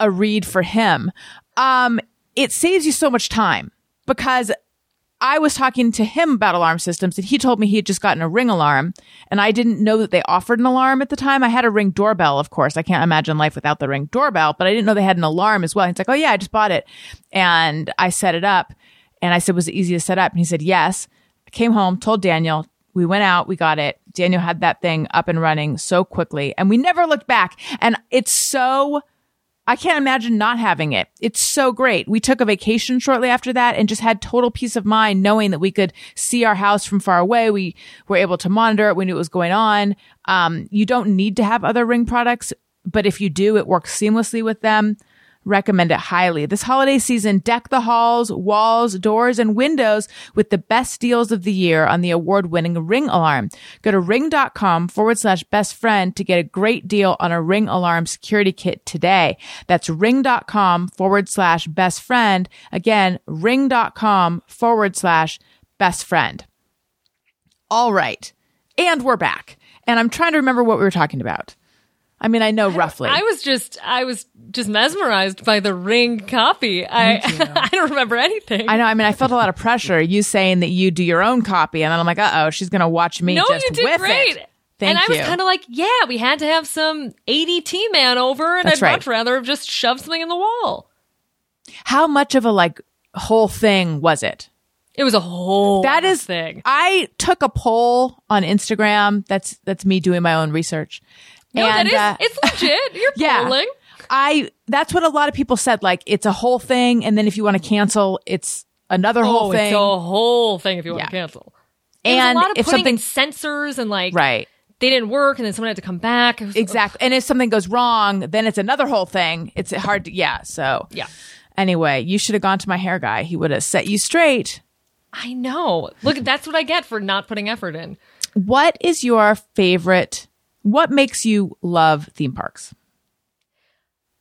A: a read for him. Um, it saves you so much time because I was talking to him about alarm systems and he told me he had just gotten a ring alarm and I didn't know that they offered an alarm at the time. I had a ring doorbell, of course. I can't imagine life without the ring doorbell, but I didn't know they had an alarm as well. He's like, Oh yeah, I just bought it. And I set it up and I said, was it easy to set up? And he said, yes. I came home, told Daniel, we went out, we got it. Daniel had that thing up and running so quickly and we never looked back. And it's so, I can't imagine not having it. It's so great. We took a vacation shortly after that and just had total peace of mind knowing that we could see our house from far away. We were able to monitor it. We knew what was going on. Um, you don't need to have other ring products, but if you do, it works seamlessly with them. Recommend it highly. This holiday season, deck the halls, walls, doors, and windows with the best deals of the year on the award winning Ring Alarm. Go to ring.com forward slash best friend to get a great deal on a Ring Alarm security kit today. That's ring.com forward slash best friend. Again, ring.com forward slash best friend. All right. And we're back. And I'm trying to remember what we were talking about. I mean, I know roughly.
D: I was just I was just mesmerized by the ring copy. I I don't remember anything.
A: I know. I mean, I felt a lot of pressure. You saying that you do your own copy, and then I'm like, uh oh, she's gonna watch me
D: no,
A: just
D: you did great.
A: it. Thank
D: and I was kind of like, yeah, we had to have some ADT man over, and
A: That's
D: I'd
A: right.
D: much rather have just shoved something in the wall.
A: How much of a like whole thing was it?
D: It was a whole
A: That is
D: thing.
A: I took a poll on Instagram. That's that's me doing my own research.
D: No,
A: and,
D: that is
A: uh,
D: it's legit. You're
A: yeah.
D: polling.
A: I that's what a lot of people said. Like it's a whole thing, and then if you want to cancel, it's another whole
D: oh,
A: thing.
D: it's a whole thing if you want
A: Yeah.
D: to cancel.
A: And
D: a lot of
A: if
D: putting
A: something
D: in sensors and like
A: right,
D: they didn't work, and then someone had to come back. Was-
A: exactly. And if something goes wrong, then it's another whole thing. It's hard to yeah. So
D: Yeah.
A: Anyway, you should have gone to my hair guy. He would have set you straight.
D: I know. Look, that's what I get for not putting effort in.
A: What is your favorite? What makes you love theme parks?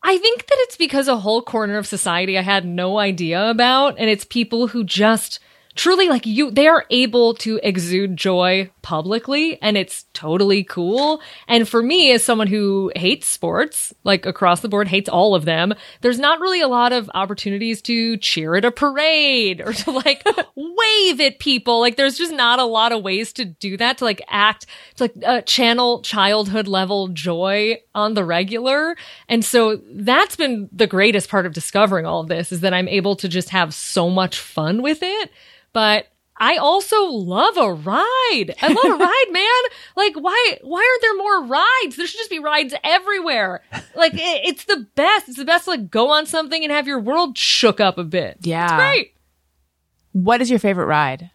D: I think that it's because a whole corner of society I had no idea about, and it's people who just truly like you, they are able to exude joy publicly, and it's totally cool. And for me, as someone who hates sports, like across the board, hates all of them, there's not really a lot of opportunities to cheer at a parade or to like wave at people. Like, there's just not a lot of ways to do that, to like act, to like uh, channel childhood level joy on the regular. And so that's been the greatest part of discovering all of this is that I'm able to just have so much fun with it. But I also love a ride. I love a ride, man. Like, why, why aren't there more rides? There should just be rides everywhere. Like, it, it's the best. It's the best to like go on something and have your world shook up a bit.
A: Yeah.
D: It's great.
A: What is your favorite ride?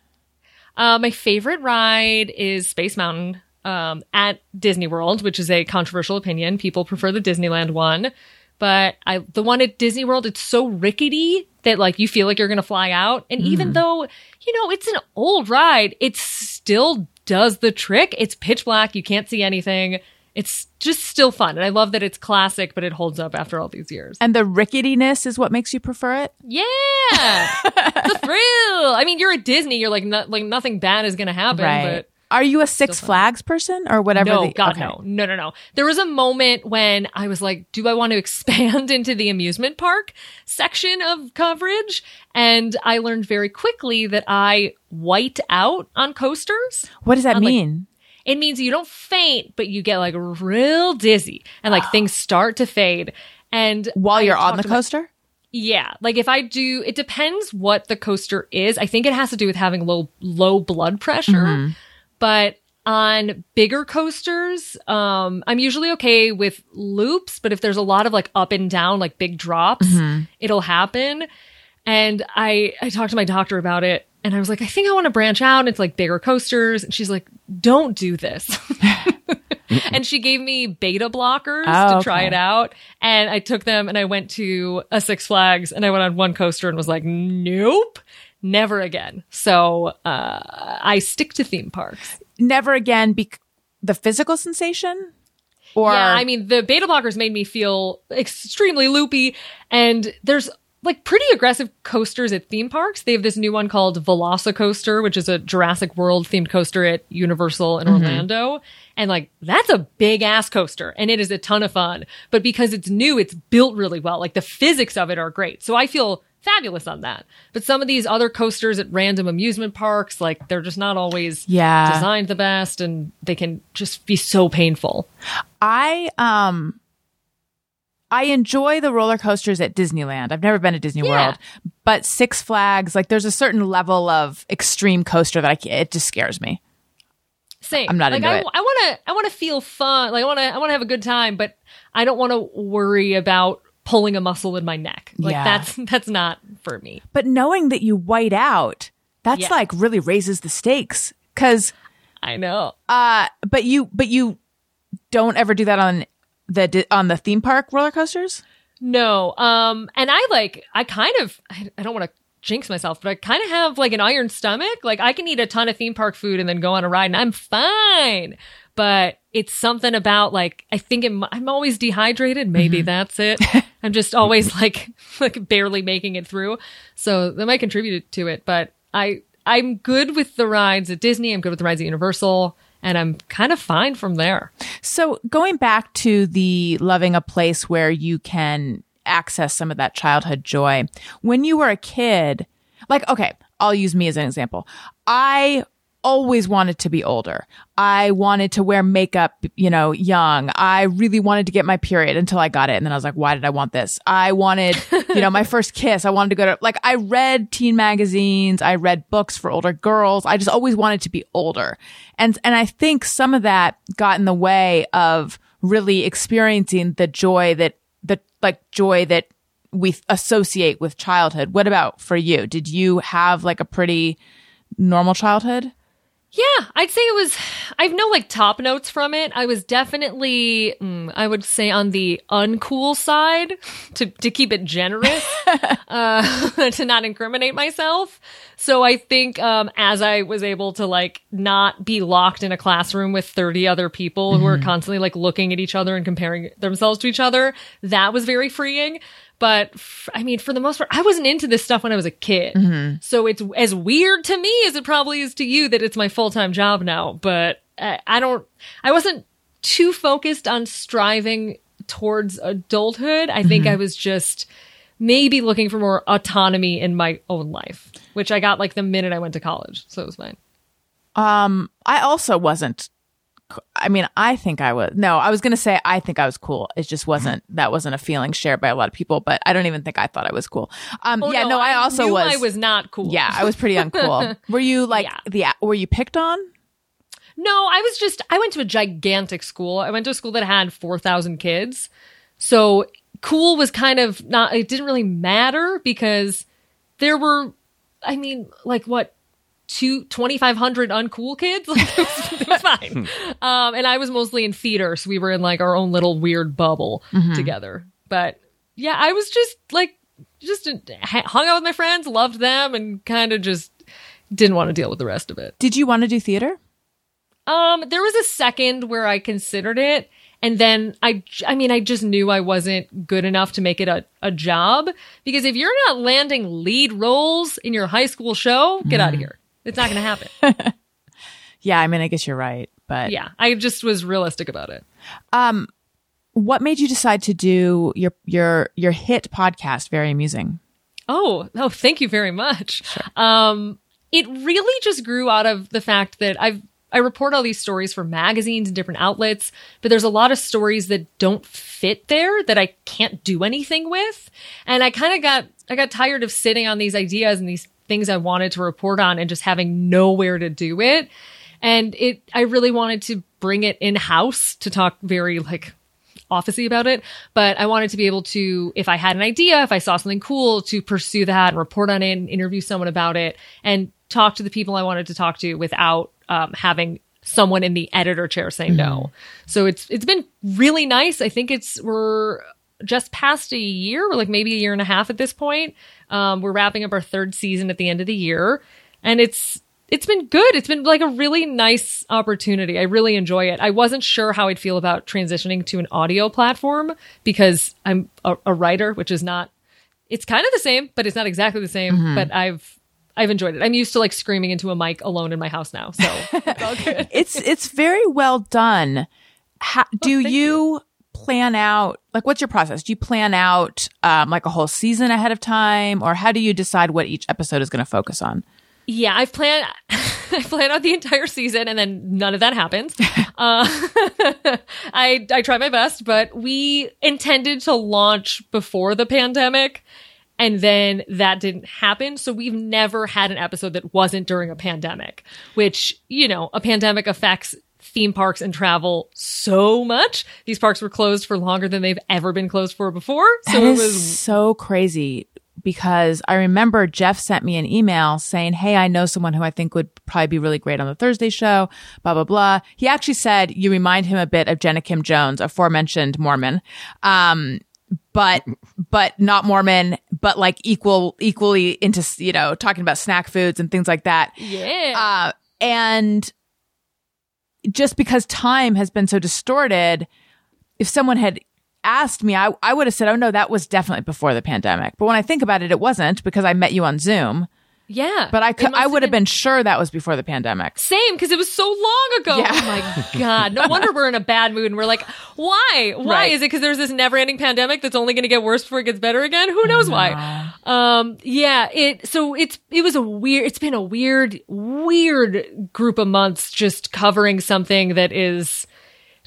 D: Uh, my favorite ride is Space Mountain um, at Disney World, which is a controversial opinion. People prefer the Disneyland one, but I the one at Disney World it's so rickety that like you feel like you're gonna fly out. And even mm-hmm. though you know it's an old ride, it still does the trick. It's pitch black, you can't see anything. It's just still fun, and I love that it's classic, but it holds up after all these years.
A: And the ricketiness is what makes you prefer it?
D: Yeah, the thrill. I mean, you're at Disney. You're like, no, like nothing bad is gonna happen, but
A: Are you a Six Flags person or whatever?
D: No,
A: the-
D: God,
A: okay.
D: no, no, no, no. There was a moment when I was like, "Do I want to expand into the amusement park section of coverage?" And I learned very quickly that I white out on coasters.
A: What does that
D: I'm like-
A: mean?
D: It means you don't faint, but you get like real dizzy, and like things start to fade. And
A: While
D: I
A: you're on the coaster?
D: yeah, like if I do, it depends what the coaster is. I think it has to do with having low low blood pressure. Mm-hmm. But on bigger coasters, um, I'm usually okay with loops, but if there's a lot of like up and down, like big drops, it'll happen. And I, I talked to my doctor about it and I was like, I think I want to branch out into like bigger coasters. And she's like, don't do this. and she gave me beta blockers
A: Oh,
D: to try
A: okay.
D: it out. And I took them and I went to a Six Flags and I went on one coaster and was like, nope, never again. So, uh, I stick to theme parks.
A: Never again. Bec- the physical sensation, or
D: yeah, I mean, the beta blockers made me feel extremely loopy, and there's like pretty aggressive coasters at theme parks. They have this new one called Velocicoaster, which is a Jurassic World themed coaster at Universal in Orlando. And like, that's a big ass coaster and it is a ton of fun. But because it's new, it's built really well. Like the physics of it are great. So I feel fabulous on that. But some of these other coasters at random amusement parks, like they're just not always
A: Yeah.
D: designed the best and they can just be so painful.
A: I um I enjoy the roller coasters at Disneyland. I've never been to Disney
D: Yeah.
A: World, but Six Flags, like there's a certain level of extreme coaster that I can't, it just scares me.
D: Same.
A: I'm not
D: like
A: into
D: I,
A: it.
D: I want to. I want to feel fun. Like I want to. I want to have a good time, but I don't want to worry about pulling a muscle in my neck. Like
A: Yeah.
D: that's that's not for me.
A: But knowing that you white out, that's
D: Yeah.
A: like really raises the stakes cuz
D: I know.
A: uh but you but you don't ever do that on the on the theme park roller coasters?
D: No. Um. And I like. I kind of. I, I don't want to jinx myself, but I kind of have like an iron stomach. Like I can eat a ton of theme park food and then go on a ride, and I'm fine. But it's something about like I think it, I'm always dehydrated. Maybe mm-hmm. that's it. I'm just always like like barely making it through. So that might contribute to it. But I I'm good with the rides at Disney. I'm good with the rides at Universal, and I'm kind of fine from there.
A: So going back to the loving a place where you can access some of that childhood joy. When you were a kid, like, okay, I'll use me as an example. I always wanted to be older. I wanted to wear makeup, you know, young. I really wanted to get my period until I got it. And then I was like, why did I want this? I wanted, you know, my first kiss. I wanted to go to, like, I read teen magazines. I read books for older girls. I just always wanted to be older. And, and I think some of that got in the way of really experiencing the joy that, the, like, joy that we associate with childhood. What about for you? Did you have like a pretty normal childhood?
D: Yeah, I'd say it was. I have no like top notes from it. I was definitely, mm, I would say, on the uncool side to to keep it generous, uh, to not incriminate myself. So I think um, as I was able to like not be locked in a classroom with thirty other people who are constantly like looking at each other and comparing themselves to each other, that was very freeing. But f- I mean, for the most part, I wasn't into this stuff when I was a kid. So it's as weird to me as it probably is to you that it's my full time job now. But I, I don't, I wasn't too focused on striving towards adulthood. I think I was just maybe looking for more autonomy in my own life, which I got like the minute I went to college. So it was fine.
A: Um, I also wasn't. I mean, I think I was. No, I was going to say I think I was cool. It just wasn't. That wasn't a feeling shared by a lot of people. But I don't even think I thought I was cool. Um,
D: Oh,
A: yeah, no, I, also
D: knew
A: was.
D: I was not cool.
A: Yeah, I was pretty uncool. were you like
D: Yeah.
A: the? Were you picked on?
D: No, I was just, I went to a gigantic school. I went to a school that had 4,000 kids. So cool was kind of not, it didn't really matter because there were, I mean, like what, two, 2,500 uncool kids? Like, it was, it was fine. um, and I was mostly in theater. So we were in like our own little weird bubble together. But yeah, I was just like, just hung out with my friends, loved them, and kind of just didn't want to deal with the rest of it.
A: Did you want to do theater?
D: Um, there was a second where I considered it, and then I, I mean, I just knew I wasn't good enough to make it a, a job because if you're not landing lead roles in your high school show, get out of here. It's not going to happen.
A: Yeah, I mean, I guess you're right. But
D: yeah, I just was realistic about it.
A: what made you decide to do your your your hit podcast? Very amusing.
D: Oh, oh, thank you very much. Um, it really just grew out of the fact that I've I report all these stories for magazines and different outlets, but there's a lot of stories that don't fit there that I can't do anything with. And I kind of got I got tired of sitting on these ideas and these things I wanted to report on and just having nowhere to do it. And it, I really wanted to bring it in house to talk very like officey about it, but I wanted to be able to, if I had an idea, if I saw something cool, to pursue that and report on it and interview someone about it and talk to the people I wanted to talk to without um, having someone in the editor chair say no. So it's it's been really nice. I think it's we're just past a year, or like maybe a year and a half at this point. Um, we're wrapping up our third season at the end of the year, and it's it's been good. It's been like a really nice opportunity. I really enjoy it. I wasn't sure how I'd feel about transitioning to an audio platform because I'm a, a writer, which is not. It's kind of the same, but it's not exactly the same. But I've I've enjoyed it. I'm used to like screaming into a mic alone in my house now, so it's
A: it's it's very well done. How, do you, plan out like what's your process? Do you plan out um, like a whole season ahead of time, or how do you decide what each episode is going to focus on?
D: Yeah, I've planned. I plan out the entire season, and then none of that happens. uh, I I try my best, but we intended to launch before the pandemic, and then that didn't happen. So we've never had an episode that wasn't during a pandemic, which you know, a pandemic affects theme parks and travel so much. These parks were closed for longer than they've ever been closed for before. So
A: That
D: it
A: is
D: was
A: so crazy because I remember Jeff sent me an email saying, Hey, I know someone who I think would probably be really great on the Thursday show, blah, blah, blah. He actually said you remind him a bit of Jenna Kim Jones, aforementioned Mormon. Um, but, but not Mormon, but like equal, equally into, you know, talking about snack foods and things like that.
D: yeah.
A: Uh, and just because time has been so distorted, if someone had asked me, I, I would have said, oh no, that was definitely before the pandemic. But when I think about it, it wasn't because I met you on Zoom.
D: Yeah.
A: But I could, I would have been sure that was before the pandemic.
D: Same, because it was so long ago.
A: Yeah.
D: Oh my god! No wonder we're in a bad mood. and We're like, why? Why
A: Right.
D: is it? Because there's this never-ending pandemic that's only going to get worse before it gets better again. Who knows why? Um, yeah. It. So it's it was a weird. It's been a weird, weird group of months just covering something that is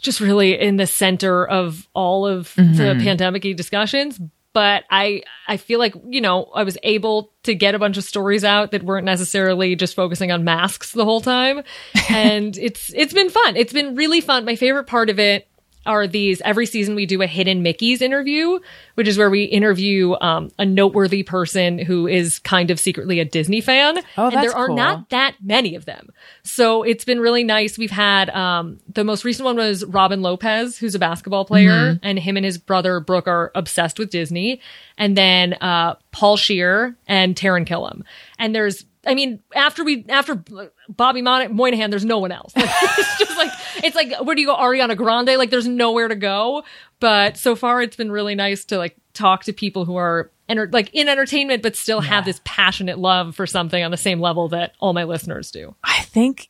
D: just really in the center of all of the pandemic discussions. But I, I feel like, you know, I was able to get a bunch of stories out that weren't necessarily just focusing on masks the whole time. and it's, it's been fun. It's been really fun. My favorite part of it are these every season we do a hidden Mickey's interview, which is where we interview um, a noteworthy person who is kind of secretly a Disney fan.
A: Oh,
D: and there are
A: cool.
D: not that many of them. So it's been really nice. We've had um, the most recent one was Robin Lopez, who's a basketball player, and him and his brother Brooke are obsessed with Disney. And then uh, Paul Scheer and Taran Killam. And there's I mean, after we after Bobby Mon- Moynihan, there's no one else. Like, it's just like it's like where do you go, Ariana Grande? Like, there's nowhere to go. But so far, it's been really nice to like talk to people who are enter- like in entertainment, but still have this passionate love for something on the same level that all my listeners do.
A: I think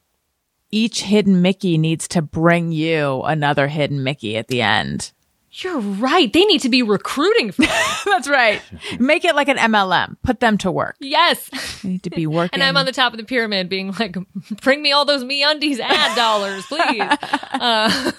A: each hidden Mickey needs to bring you another hidden Mickey at the end.
D: You're right. They need to be recruiting for.
A: That's right. Make it like an MLM. Put them to work.
D: yes.
A: They need to be working.
D: And I'm on the top of the pyramid being like, bring me all those MeUndies ad dollars, please. Uh,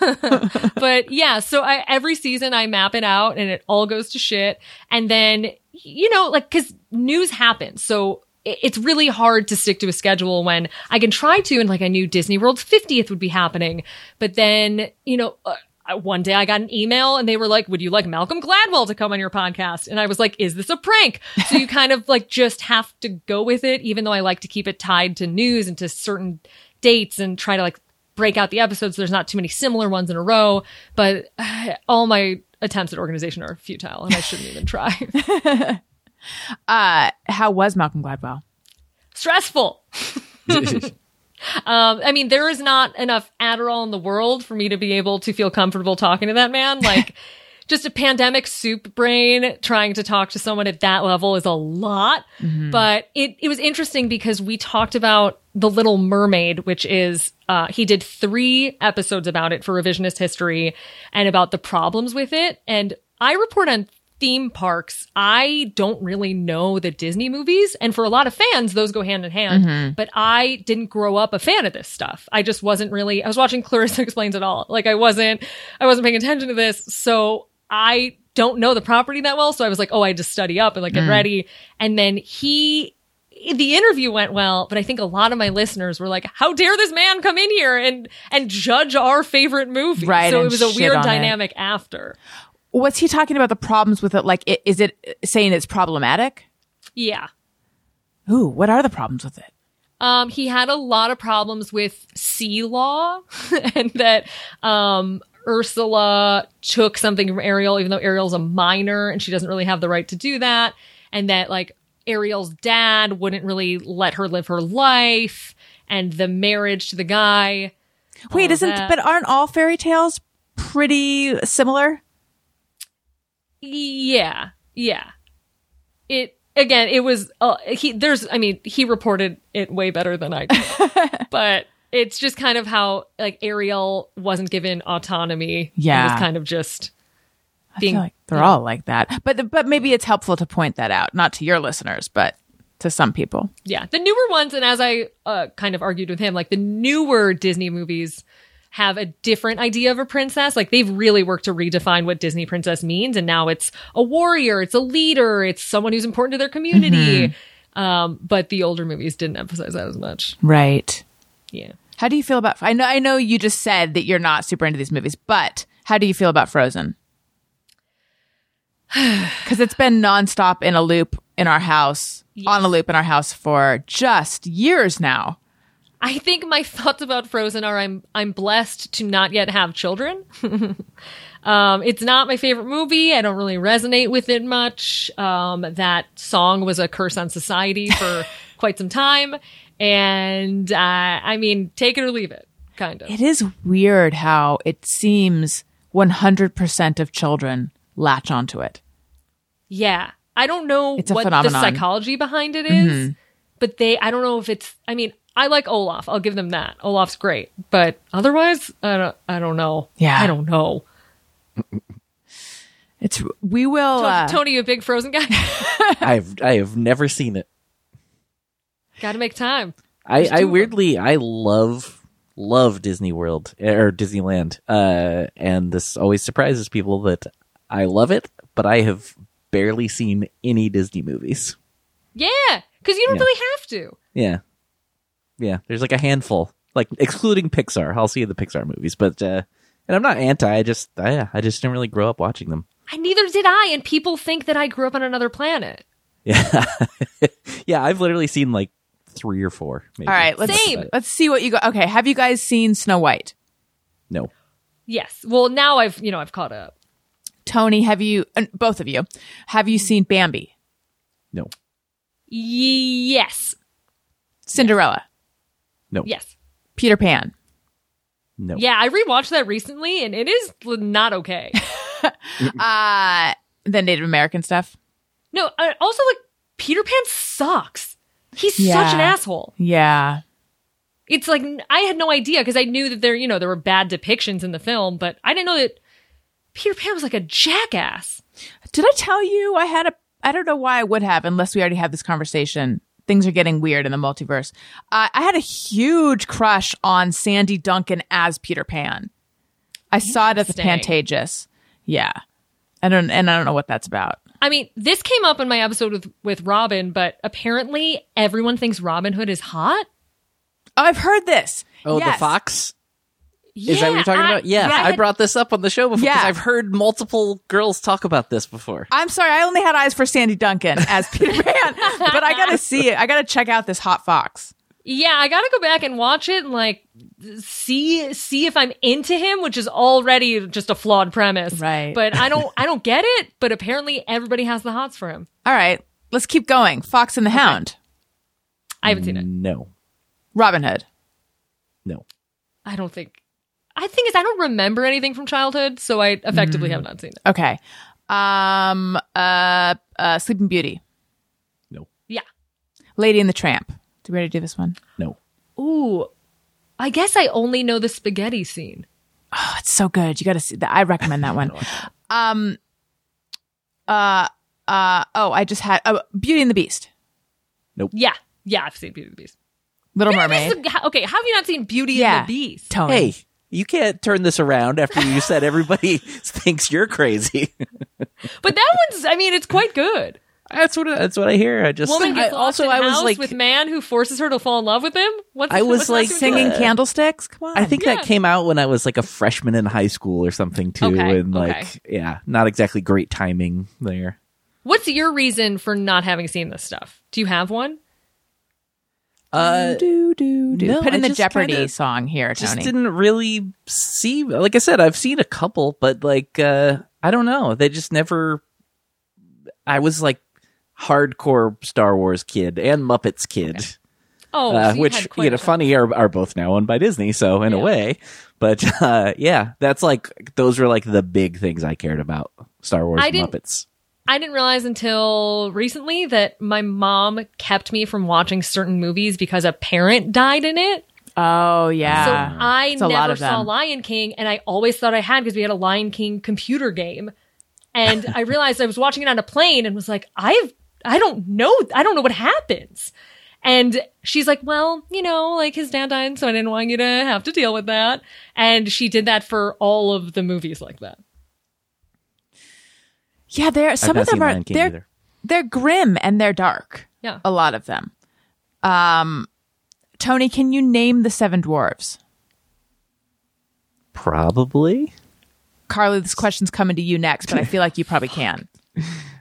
D: but yeah, so I, every season I map it out and it all goes to shit. And then, you know, like, cause news happens. So it's really hard to stick to a schedule when I can try to, and like I knew Disney World's 50th would be happening. But then, you know, uh, one day I got an email and they were like, would you like Malcolm Gladwell to come on your podcast? And I was like, is this a prank? So you kind of like just have to go with it, even though I like to keep it tied to news and to certain dates and try to like break out the episodes. There's not too many similar ones in a row, but uh, all my attempts at organization are futile and I shouldn't even try.
A: uh, how was Malcolm Gladwell?
D: Stressful. Um, I mean, there is not enough Adderall in the world for me to be able to feel comfortable talking to that man. Like, just a pandemic soup brain trying to talk to someone at that level is a lot. But it, it was interesting because we talked about The Little Mermaid, which is, uh, he did three episodes about it for revisionist history and about the problems with it. And I report on theme parks, I don't really know the Disney movies. And for a lot of fans, those go hand in hand. Mm-hmm. But I didn't grow up a fan of this stuff. I just wasn't really, I was watching Clarissa Explains It All. Like I wasn't, I wasn't paying attention to this. So I don't know the property that well. So I was like, oh, I just study up and like get mm. ready. And then he, the interview went well, but I think a lot of my listeners were like, "How dare this man come in here and and judge our favorite movie?"
A: Right,
D: So it was a weird
A: on it.
D: dynamic after.
A: What's he talking about the problems with it? Like, is it saying it's problematic?
D: Yeah.
A: Ooh, what are the problems with it?
D: Um, he had a lot of problems with sea law and that um, Ursula took something from Ariel, even though Ariel's a minor and she doesn't really have the right to do that. And that, like, Ariel's dad wouldn't really let her live her life. And the marriage to the guy.
A: Wait, isn't
D: that.
A: but aren't all fairy tales pretty similar?
D: Yeah. Yeah. It, again, it was, uh, he, there's, I mean, he reported it way better than I did. but it's just kind of how, like, Ariel wasn't given autonomy.
A: Yeah.
D: was kind of just
A: I
D: being,
A: feel like they're all like that. But but maybe it's helpful to point that out, not to your listeners, but to some people.
D: yeah. The newer ones, and as I uh, kind of argued with him, like, the newer Disney movies have a different idea of a princess. Like, they've really worked to redefine what Disney princess means. And now it's a warrior, it's a leader, it's someone who's important to their community. Um, but the older movies didn't emphasize that as much.
A: Right.
D: Yeah.
A: How do you feel about I know I know you just said that you're not super into these movies, but how do you feel about Frozen? Cuz it's been nonstop in a loop in our house, on a loop in our house for just years now.
D: I think my thoughts about Frozen are I'm I'm blessed to not yet have children. um, it's not my favorite movie. I don't really resonate with it much. Um, that song was a curse on society for quite some time, and uh, I mean, take it or leave it, kind of.
A: It is weird how it seems 100% of children latch onto it.
D: Yeah, I don't know what the
A: phenomenon. Mm-hmm.
D: psychology behind it is, but they I don't know if it's. I mean. I like Olaf. I'll give them that. Olaf's great, but otherwise, I don't. I don't know.
A: Yeah.
D: I don't know.
A: It's we will uh,
D: Tony, you a big Frozen guy?
C: I've I have never seen it.
D: Got to make time.
C: I, I weirdly I love love Disney World or Disneyland, uh, and this always surprises people that I love it, but I have barely seen any Disney movies.
D: Yeah, because you don't
C: Yeah.
D: really have to.
C: Yeah, yeah. There's like a handful, like excluding Pixar. I'll see the Pixar movies, but uh, and I'm not anti. I just I, I just didn't really grow up watching them.
D: I neither did I, and people think that I grew up on another planet.
C: Yeah, yeah. I've literally seen like three or four. Maybe.
A: All right, let's
D: Same.
A: let's see what you got. Okay, have you guys seen Snow White?
C: No.
D: Yes. Well, now I've you know I've caught up.
A: Tony, have you uh, both of you have you seen Bambi?
C: No.
D: Yes.
A: Cinderella,
C: No.
D: Yes.
A: Peter Pan.
C: No.
D: Yeah, I rewatched that recently, and it is not okay.
A: Uh the Native American stuff.
D: no. I, also, like Peter Pan sucks. He's such an asshole.
A: Yeah.
D: It's like I had no idea because I knew that there you know there were bad depictions in the film, but I didn't know that Peter Pan was like a jackass.
A: Did I tell you I had a I don't know why I would have unless we already had this conversation. Things are getting weird in the multiverse. Uh, I had a huge crush on Sandy Duncan as Peter Pan. I saw it at the
D: Interesting.
A: Pantages. Yeah. I don't and I don't know what that's about.
D: I mean, this came up in my episode with with Robin, but apparently everyone thinks Robin Hood is hot.
A: Oh, I've heard this.
C: Oh,
A: Yes.
C: the fox.
D: Yeah,
C: Is that what you're talking
D: I-
C: about? Yeah, I,
D: had-
C: brought this up on the show before because
A: Yeah.
C: I've heard multiple girls talk about this before.
A: I'm sorry, I only had eyes for Sandy Duncan as Peter Pan, but I gotta see it. I gotta check out this hot fox.
D: Yeah, I got to go back and watch it and like see see if I'm into him, which is already just a flawed premise.
A: Right.
D: But I don't I don't get it. But apparently everybody has the hots for him.
A: All right, let's keep going. Fox and the Hound,
D: I haven't seen it.
C: No,
A: Robin Hood.
C: no.
D: I don't think. I think is I don't remember anything from childhood, so I effectively have not seen it.
A: Okay. Um. Uh. uh Sleeping Beauty, No.
D: Yeah.
A: Lady and the Tramp. Do we already do this one?
C: No.
D: Ooh. I guess I only know the spaghetti scene.
A: Oh, it's so good. You got to see that. I recommend that one. um. Uh. Uh. Oh, I just had oh, Beauty and the Beast, Nope.
D: Yeah. Yeah, I've seen Beauty and the Beast.
A: Little
D: Beauty
A: Mermaid.
D: Beast Okay, how have you not seen Beauty
A: Yeah.
D: and the Beast?
A: Tony.
C: Hey, you can't turn this around after you said everybody thinks you're crazy.
D: But that one's I mean, it's quite good.
C: That's what that's what I hear. I just
D: Woman
C: I,
D: gets locked
C: also I was like
D: with man who forces her to fall in love with him. What's
C: I was, like,
A: Singing?
C: Uh,
A: candlesticks? Come on.
C: I think
D: Yeah.
C: that came out when I was like a freshman in high school or something too,
D: Okay,
C: and like
D: okay.
C: yeah, not exactly great timing there.
D: What's your reason for not having seen this stuff? Do you have one?
C: Uh,
A: do, do, do.
C: no,
A: Put in
C: I
A: the Jeopardy song here, Tony.
C: just didn't really see. Like I said, I've seen a couple, but like uh I don't know, they just never. I was like hardcore Star Wars kid and Muppets kid.
D: Oh,
C: uh,
D: so
C: which you know, funny are are both now owned by Disney, so in a way. But uh, yeah, that's like those were like the big things I cared about: Star Wars,
D: I
C: Muppets.
D: I didn't realize until recently that my mom kept me from watching certain movies because a parent died in it.
A: oh, yeah.
D: So I
A: It's a lot
D: never saw
A: them.
D: Lion King, and I always thought I had because we had a Lion King computer game. And I realized I was watching it on a plane and was like, I've, I don't know, I don't know what happens. And she's like, well, you know, like his dad died, so I didn't want you to have to deal with that. And she did that for all of the movies like that.
A: Yeah, they're
C: I've
A: some
C: not
A: of them
C: seen
A: are
C: Lion King
A: they're
C: either.
A: they're grim and they're dark.
D: Yeah.
A: A lot of them. Um Tony, can you name the seven dwarves?
C: Probably.
A: Carlye, this question's coming to you next, but I feel like you probably can.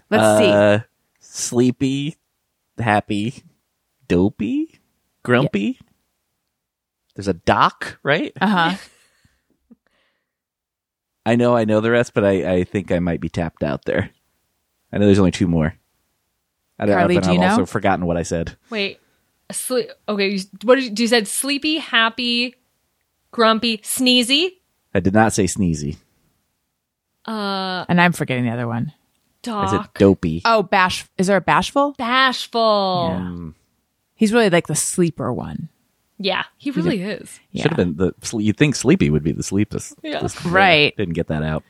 A: Let's see.
C: Uh, sleepy, happy, dopey, grumpy. There's a doc, right?
A: Uh-huh.
C: I know, I know the rest, but I, I think I might be tapped out there. I know there's only two more. I don't
A: Carlye,
C: but
A: do
C: I've
A: you know?
C: also forgotten what I said.
D: Wait, sleep. Okay, you, what did you, you said? Sleepy, happy, grumpy, sneezy,
C: I did not say sneezy.
A: Uh, And I'm forgetting the other one.
C: I said
D: doc,
C: dopey.
A: Oh, bash is there a bashful?
D: bashful.
A: He's really like the sleeper one.
D: Yeah, he really is.
A: Yeah.
C: Should have been the. You'd think sleepy would be the sleepest.
D: Yeah.
C: this-
A: Right.
C: Didn't get that out.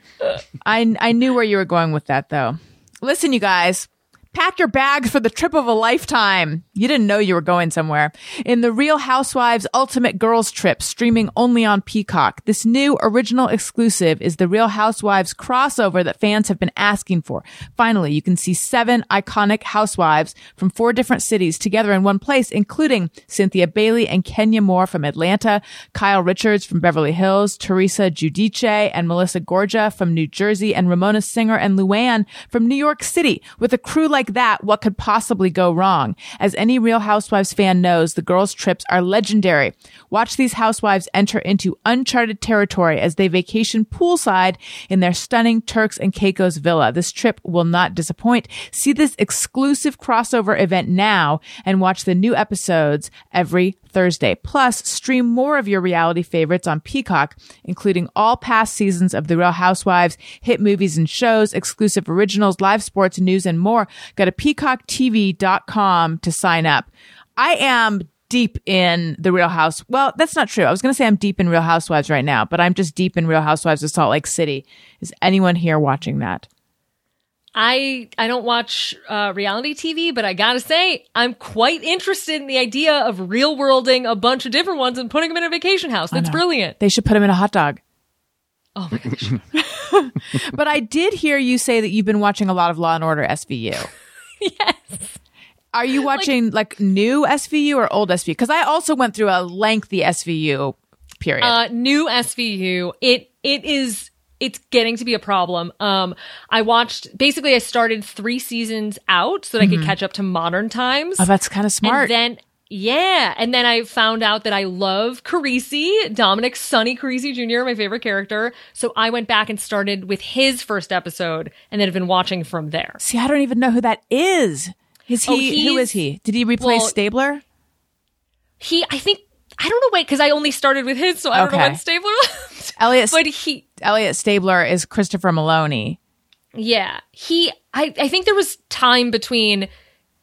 A: I I knew where you were going with that though. Listen, you guys, pack your bags for the trip of a lifetime. You didn't know you were going somewhere. In the Real Housewives Ultimate Girls Trip, streaming only on Peacock. This new original exclusive is the Real Housewives crossover that fans have been asking for. Finally, you can see seven iconic housewives from four different cities together in one place, including Cynthia Bailey and Kenya Moore from Atlanta, Kyle Richards from Beverly Hills, Teresa Giudice and Melissa Gorga from New Jersey, and Ramona Singer and Luann from New York City. With a crew like that, what could possibly go wrong? As any Real Housewives fan knows, the girls' trips are legendary. Watch these housewives enter into uncharted territory as they vacation poolside in their stunning Turks and Caicos villa. This trip will not disappoint. See this exclusive crossover event now and watch the new episodes every Thursday. Plus, stream more of your reality favorites on Peacock, including all past seasons of The Real Housewives, hit movies and shows, exclusive originals, live sports news, and more. Go to peacocktv.com to sign up. I am deep in the Real House. Well, that's not true. I was going to say I'm deep in Real Housewives right now, but I'm just deep in Real Housewives of Salt Lake City. Is anyone here watching that?
D: I I don't watch uh, reality TV, but I gotta say I'm quite interested in the idea of real worlding a bunch of different ones and putting them in a vacation house. That's brilliant.
A: They should put them in a hot dog.
D: Oh my gosh.
A: But I did hear you say that you've been watching a lot of Law and Order SVU.
D: yes.
A: Are you watching like, new SVU or old SVU? Because I also went through a lengthy SVU period.
D: Uh, new SVU. It it is. It's getting to be a problem. Um, I watched basically. I started three seasons out so that I could catch up to modern times.
A: oh, that's kind of smart.
D: And then, yeah. And then I found out that I love Carisi, Dominic Sonny Carisi Jr., my favorite character. So I went back and started with his first episode and then have been watching from there.
A: See, I don't even know who that is. Is he?
D: Oh,
A: who is he? Did he replace
D: well-
A: Stabler?
D: He, I think, I don't know, wait, because I only started with his, so I don't know
A: Okay.
D: when Stabler left.
A: Elliot,
D: but he,
A: Elliot Stabler is Christopher Meloni.
D: yeah, he, I, I think there was time between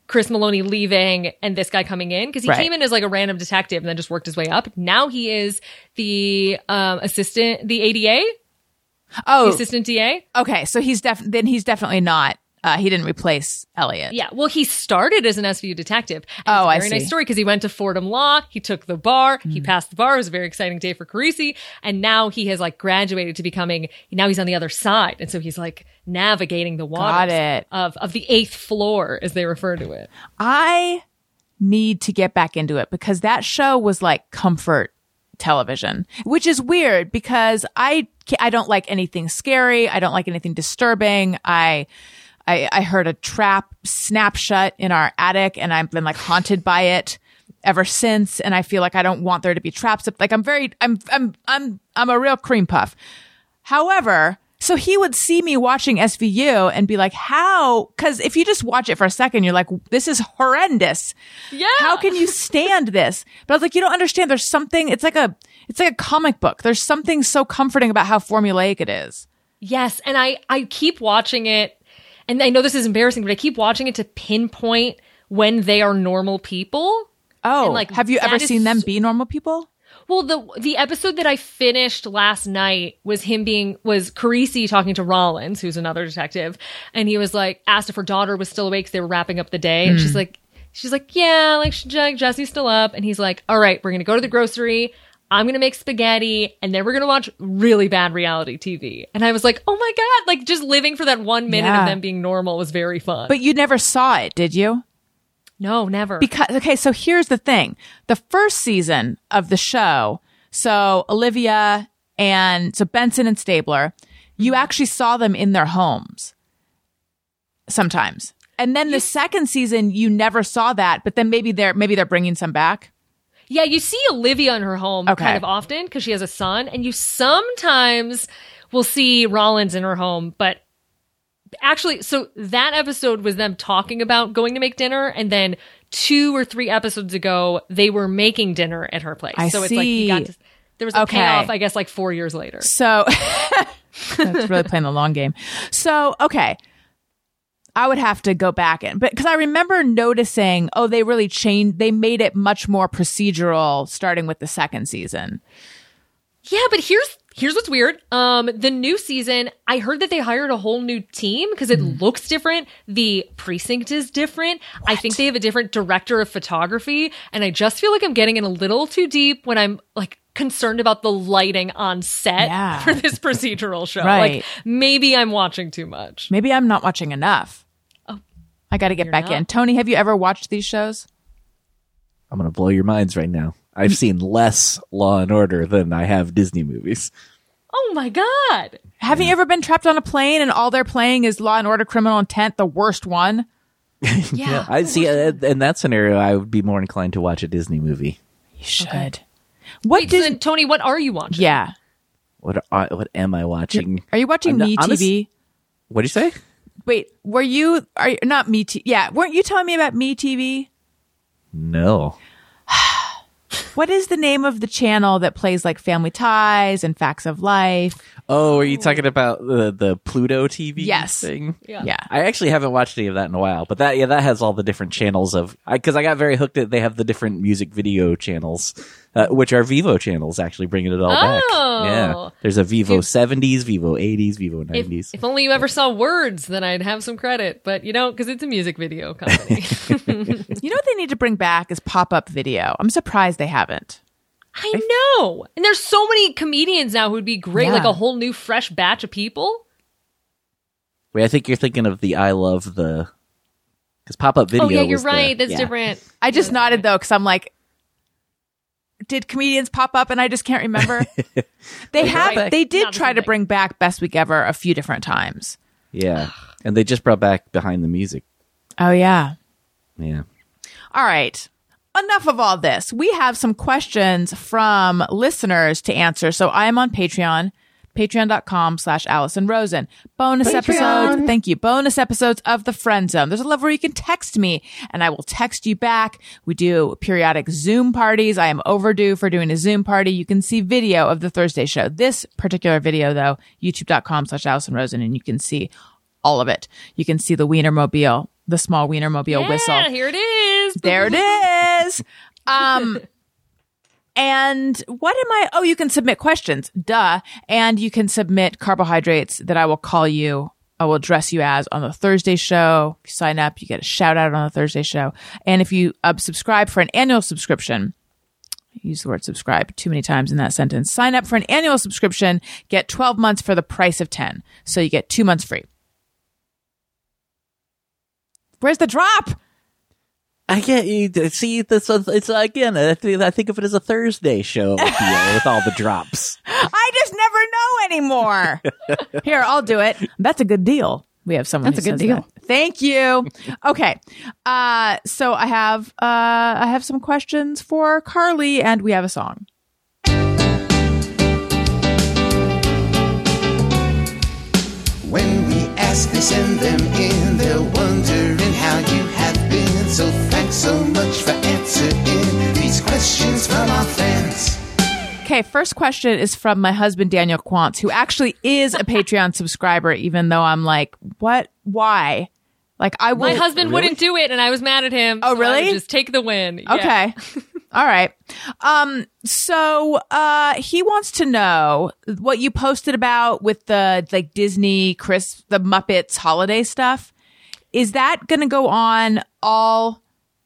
D: Chris Meloni leaving and this guy coming in because he
A: Right.
D: came in as like a random detective and then just worked his way up. Now he is the um, assistant, the ADA, the
A: Oh,
D: assistant DA.
A: okay. So he's def- then he's definitely not Uh, he didn't replace Elliot.
D: Yeah, well, he started as an SVU detective.
A: Oh, I
D: very
A: see.
D: nice story because he went to Fordham Law. He took the bar.
A: Hmm.
D: He passed the bar. It was a very exciting day for Carisi. And now he has like graduated to becoming. Now he's on the other side, and so he's like navigating the waters of of the eighth floor, as they refer to it.
A: I need to get back into it because that show was like comfort television, which is weird because I I don't like anything scary. I don't like anything disturbing. I I, I heard a trap snap shut in our attic and I've been like haunted by it ever since. And I feel like I don't want there to be traps. Like I'm very, I'm, I'm, I'm, I'm a real cream puff. However, so he would see me watching SVU and be like, how? Cause if you just watch it for a second, you're like, this is horrendous.
D: Yeah.
A: How can you stand this? But I was like, you don't understand. There's something, it's like a, it's like a comic book. There's something so comforting about how formulaic it is.
D: Yes, and I I keep watching it, and I know this is embarrassing, but I keep watching it to pinpoint when they are normal people.
A: Oh,
D: And, like,
A: have you ever seen them be normal people?
D: Well, the the episode that I finished last night was him being was Carisi talking to Rollins, who's another detective, and he was like asked if her daughter was still awake 'cause they were wrapping up the day, and she's hmm. like, she's like, yeah, like, Jesse's still up, and he's like, all right, we're gonna go to the grocery. I'm gonna make spaghetti, and then we're gonna watch really bad reality TV. And I was like, oh my god, like just living for that one minute
A: Yeah.
D: of them being normal was very fun.
A: But you never saw it, did you?
D: no, never.
A: Because okay, so here's the thing: the first season of the show, so Olivia and so Benson and Stabler, you mm-hmm. actually saw them in their homes sometimes, and then the second season you never saw that, but then maybe they're maybe they're bringing some back.
D: Yeah, you see Olivia in her home
A: Okay.
D: kind of often because she has a son, and you sometimes will see Rollins in her home, but actually, so that episode was them talking about going to make dinner, and then two or three episodes ago, they were making dinner at her place.
A: I
D: so it's like you
A: see.
D: got to, there was a
A: Okay.
D: payoff, I guess, like four years later.
A: So that's really playing the long game. So okay. I would have to go back and but because I remember noticing, oh, they really changed they made it much more procedural starting with the second season.
D: Yeah, but here's here's what's weird. Um, the new season, I heard that they hired a whole new team because it looks different. The precinct is different. I think they have a different director of photography, and I just feel like I'm getting in a little too deep when I'm like concerned about the lighting on set
A: Yeah.
D: for this procedural show.
A: Right.
D: Like maybe I'm watching too much.
A: Maybe I'm not watching enough. I got to get back
D: not?
A: in. Tony, have you ever watched these shows?
C: I'm gonna blow your minds right now. I've seen less Law and Order than I have Disney movies.
D: Oh my god.
A: Have you ever been trapped on a plane and all they're playing is Law and Order Criminal Intent, the worst one?
D: Yeah.
C: I see. Uh, in that scenario, I would be more inclined to watch a Disney movie.
A: You should. What
D: Wait, so
A: did
D: Tony, what are you watching?
A: Yeah.
C: What are, what am I watching?
A: Are you watching
C: I'm not-
A: Me
C: honest-
A: TV?
C: What do you say?
A: Wait, were you are you, not Me TV? Yeah, weren't you telling me about Me TV?
C: No.
A: What is the name of the channel that plays like Family Ties and Facts of Life?
C: Oh, are you talking about the the Pluto TV
A: Yes.
C: thing?
D: Yeah.
A: Yeah.
C: I actually haven't watched any of that in a while, but that yeah, that has all the different channels of because I, got very hooked. At, they have the different music video channels, uh, which are Vevo channels. Actually, bringing it all back.
D: Oh.
C: Yeah, there's a Vevo seventies, Vevo eighties,
D: Vevo
C: nineties.
D: if only you ever saw words, then I'd have some credit. But you don't, because it's a music video company.
A: You know what they need to bring back is pop up video. I'm surprised they haven't.
D: I know. And there's so many comedians now who'd be great,
A: Yeah.
D: like a whole new fresh batch of people.
C: Wait, I think you're thinking of the I love the because pop up video.
D: oh yeah, you're
C: was the-
D: right. That's
C: yeah.
D: different.
A: I just nodded though because I'm like, did comedians pop up and I just can't remember? they have.
D: right.
A: They did
D: Not
A: try to bring back Best Week Ever a few different times.
C: Yeah, and they just brought back behind the music.
A: Oh yeah.
C: Yeah.
A: All right. Enough of all this. We have some questions from listeners to answer. So I am on Patreon, patreon.com slash Allison Rosen. Bonus episodes. Thank you. Bonus episodes of the friend zone. There's a level where you can text me and I will text you back. We do periodic Zoom parties. I am overdue for doing a Zoom party. You can see video of the Thursday show. This particular video though, youtube.com slash Allison Rosen and you can see all of it. You can see the Wienermobile, the small Wienermobile
D: Yeah,
A: whistle.
D: here it is.
A: There it is. Um, and what am I? Oh, you can submit questions. Duh. And you can submit carbohydrates that I will call you I will address you as on the Thursday show. If you sign up, you get a shout out on the Thursday show. And if you uh, subscribe for an annual subscription, use the word subscribe too many times in that sentence. Sign up for an annual subscription, get 12 months for the price of 10. So you get two months free. Where's the drop?
C: I can't you- see this. It's again. I think, of it as a Thursday show with, with all the drops.
A: I just never know anymore. Here, I'll do it. That's a good deal. We have someone.
F: That's
A: who
F: a good
A: says
F: deal.
A: that. Thank you. Okay. Uh, so I have uh, I have some questions for Carlye, and we have a song.
E: When we ask, they send them in. They're wondering So thanks so much for answering these questions from our fans.
A: Okay, first question is from my husband Daniel Quantz, who actually is a Patreon subscriber. Even though I'm like, what? Why? Like I wouldn't
D: My
A: will.
D: husband wouldn't do it, and I was mad at him.
A: Oh,
D: so I would
A: really?
D: just take the win. Yeah.
A: Okay. All right. Um, so uh he wants to know what you posted about with the like Disney Chris the Muppets holiday stuff. Is that gonna go on all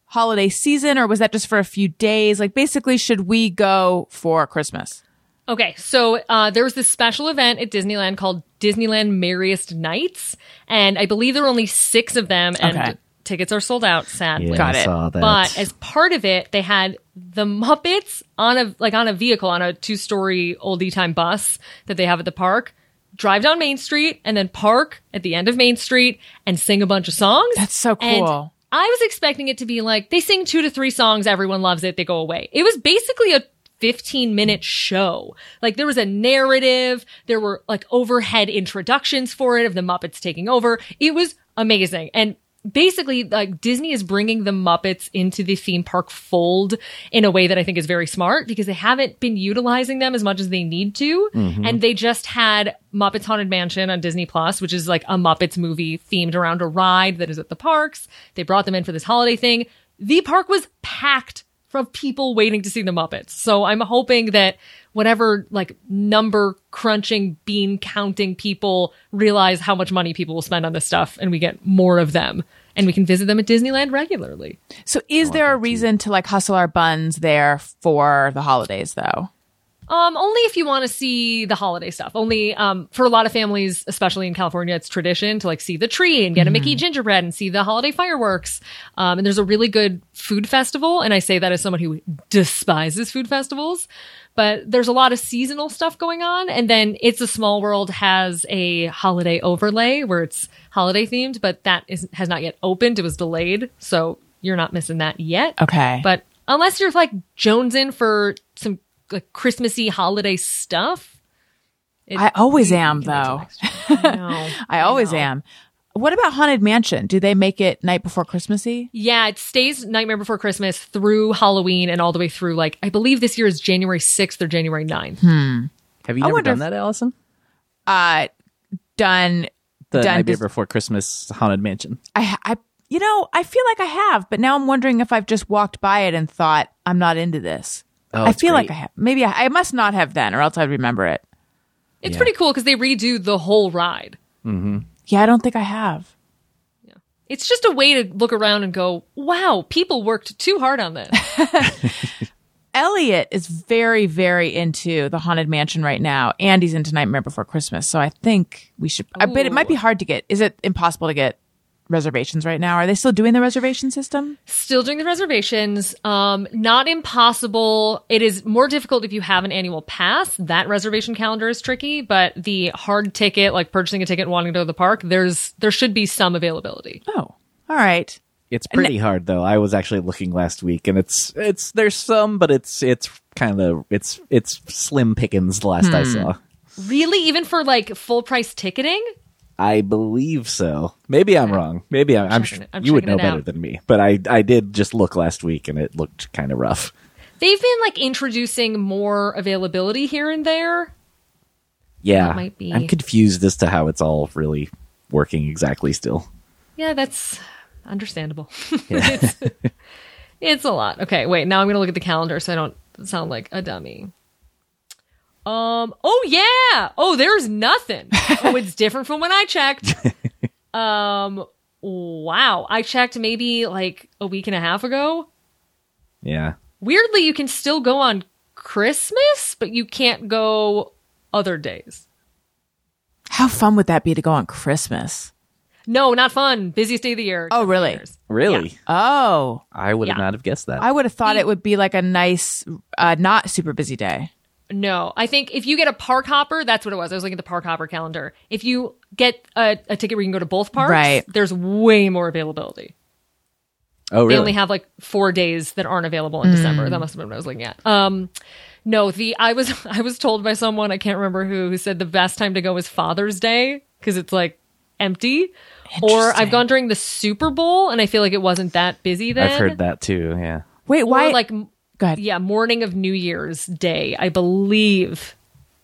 A: holiday season or was that just for a few days? Like basically should we go for Christmas?
D: Okay, so uh, there was this special event at Disneyland called Disneyland Merriest Nights, and I believe there were only six of them, and
A: Okay.
D: tickets are sold out. Sadly,
C: Yeah,
A: Got it.
C: saw that.
D: But as part of it, they had the Muppets on a like on a vehicle on a two story oldie time bus that they have at the park. Drive down Main Street and then park at the end of Main Street and sing a bunch of songs.
A: That's so
D: And
A: cool.
D: I was expecting it to be like they sing two to three songs, everyone loves it, they go away. It was basically a 15 minute show. Like there was a narrative, there were like overhead introductions for it of the Muppets taking over. It was amazing. And basically like Disney is bringing the Muppets into the theme park fold in a way that I think is very smart because they haven't been utilizing them as much as they need to. Mm-hmm. And they just had Muppets Haunted Mansion on Disney Plus, which is like a Muppets movie themed around a ride that is at the parks. They brought them in for this holiday thing. The park was packed from people waiting to see the Muppets. So I'm hoping that whatever like number crunching, bean counting people realize how much money people will spend on this stuff and we get more of them and we can visit them at Disneyland regularly.
A: So is there a reason to like hustle our buns there for the holidays though?
D: Um, only if you want to see the holiday stuff. Only um, for a lot of families, especially in California, it's tradition to like see the tree and get a Mickey gingerbread and see the holiday fireworks. Um, and there's a really good food festival, and I say that as someone who despises food festivals. But there's a lot of seasonal stuff going on, and then It's a Small World has a holiday overlay where it's holiday themed, but that is has not yet opened. It was delayed, so you're not missing that yet.
A: Okay.
D: But unless you're like jonesing for some like Christmassy holiday stuff, it-
A: I always am
D: can wait till
A: though.
D: I.
A: I always am. What about Haunted Mansion? Do they make it night before Christmassy?
D: Yeah, it stays Nightmare Before Christmas through Halloween and all the way through like I believe this year is January 6th or January 9th.
C: Have you
A: I
C: never done
A: if-
C: that, Allison?
A: Uh done
C: The
A: done
C: Nightmare
A: dis-
C: Before Christmas Haunted Mansion.
A: I I you know, I feel like I have, but now I'm wondering if I've just walked by it and thought I'm not into this.
C: Oh,
A: I
C: it's
A: feel like. I have. Maybe I, I must not have then, or else I'd remember it.
D: It's
C: Yeah.
D: pretty cool because they redo the whole ride.
A: Yeah, I don't think I have. Yeah.
D: It's just a way to look around and go, wow, people worked too hard on this.
A: Elliot is very, very into the Haunted Mansion right now, and he's into Nightmare Before Christmas. So I think we should. I bet it might be hard to get. Is it impossible to get reservations right now? Are they still doing the reservation system?
D: Still doing the reservations. Um, not impossible. It is more difficult if you have an annual pass. That reservation calendar is tricky, but the hard ticket, like purchasing a ticket and wanting to go to the park, there's there should be some availability.
A: Oh, all right.
C: It's pretty hard though. I was actually looking last week, and it's it's there's some, but it's it's kind of it's it's slim pickings. The last I saw,
D: Really, even for like full price ticketing?
C: I believe so. Maybe I'm wrong. Maybe I'm. I'm, sure
D: I'm
C: you would know better
D: out.
C: than me, but I I did just look last week, and it looked kind of rough.
D: They've been like introducing more availability here and there.
C: Yeah,
D: That might be-
C: I'm confused as to how it's all really working exactly. Still,
D: Yeah, that's understandable. it's, it's a lot. Okay, wait. Now I'm gonna look at the calendar so I don't sound like a dummy. Um. Oh yeah. Oh, there's nothing. Oh, it's different from when I checked. Um, wow. I checked maybe like a week and a half ago.
C: Yeah.
D: Weirdly, you can still go on Christmas, but you can't go other days.
A: How fun would that be to go on Christmas?
D: No, not fun. Busiest day of the year.
A: Oh, really?
C: Really?
A: Oh,
C: I would
D: Yeah.
C: not have guessed that.
A: I would have thought it would be like a nice, uh, not super busy day.
D: No, I think if you get a park hopper, that's what it was. I was looking at the park hopper calendar. If you get a, a ticket where you can go to both parks,
A: Right.
D: there's way more availability.
C: oh, really?
D: They only have like four days that aren't available in December. That must have been what I was looking at. Um, no, the I was I was told by someone I can't remember who who said the best time to go is Father's Day because it's like empty. Or I've gone during the Super Bowl and I feel like it wasn't that busy then.
C: I've heard that too. Yeah.
A: Wait,
D: Or
A: why?
D: like
A: go ahead.
D: yeah, morning of New Year's Day, I believe,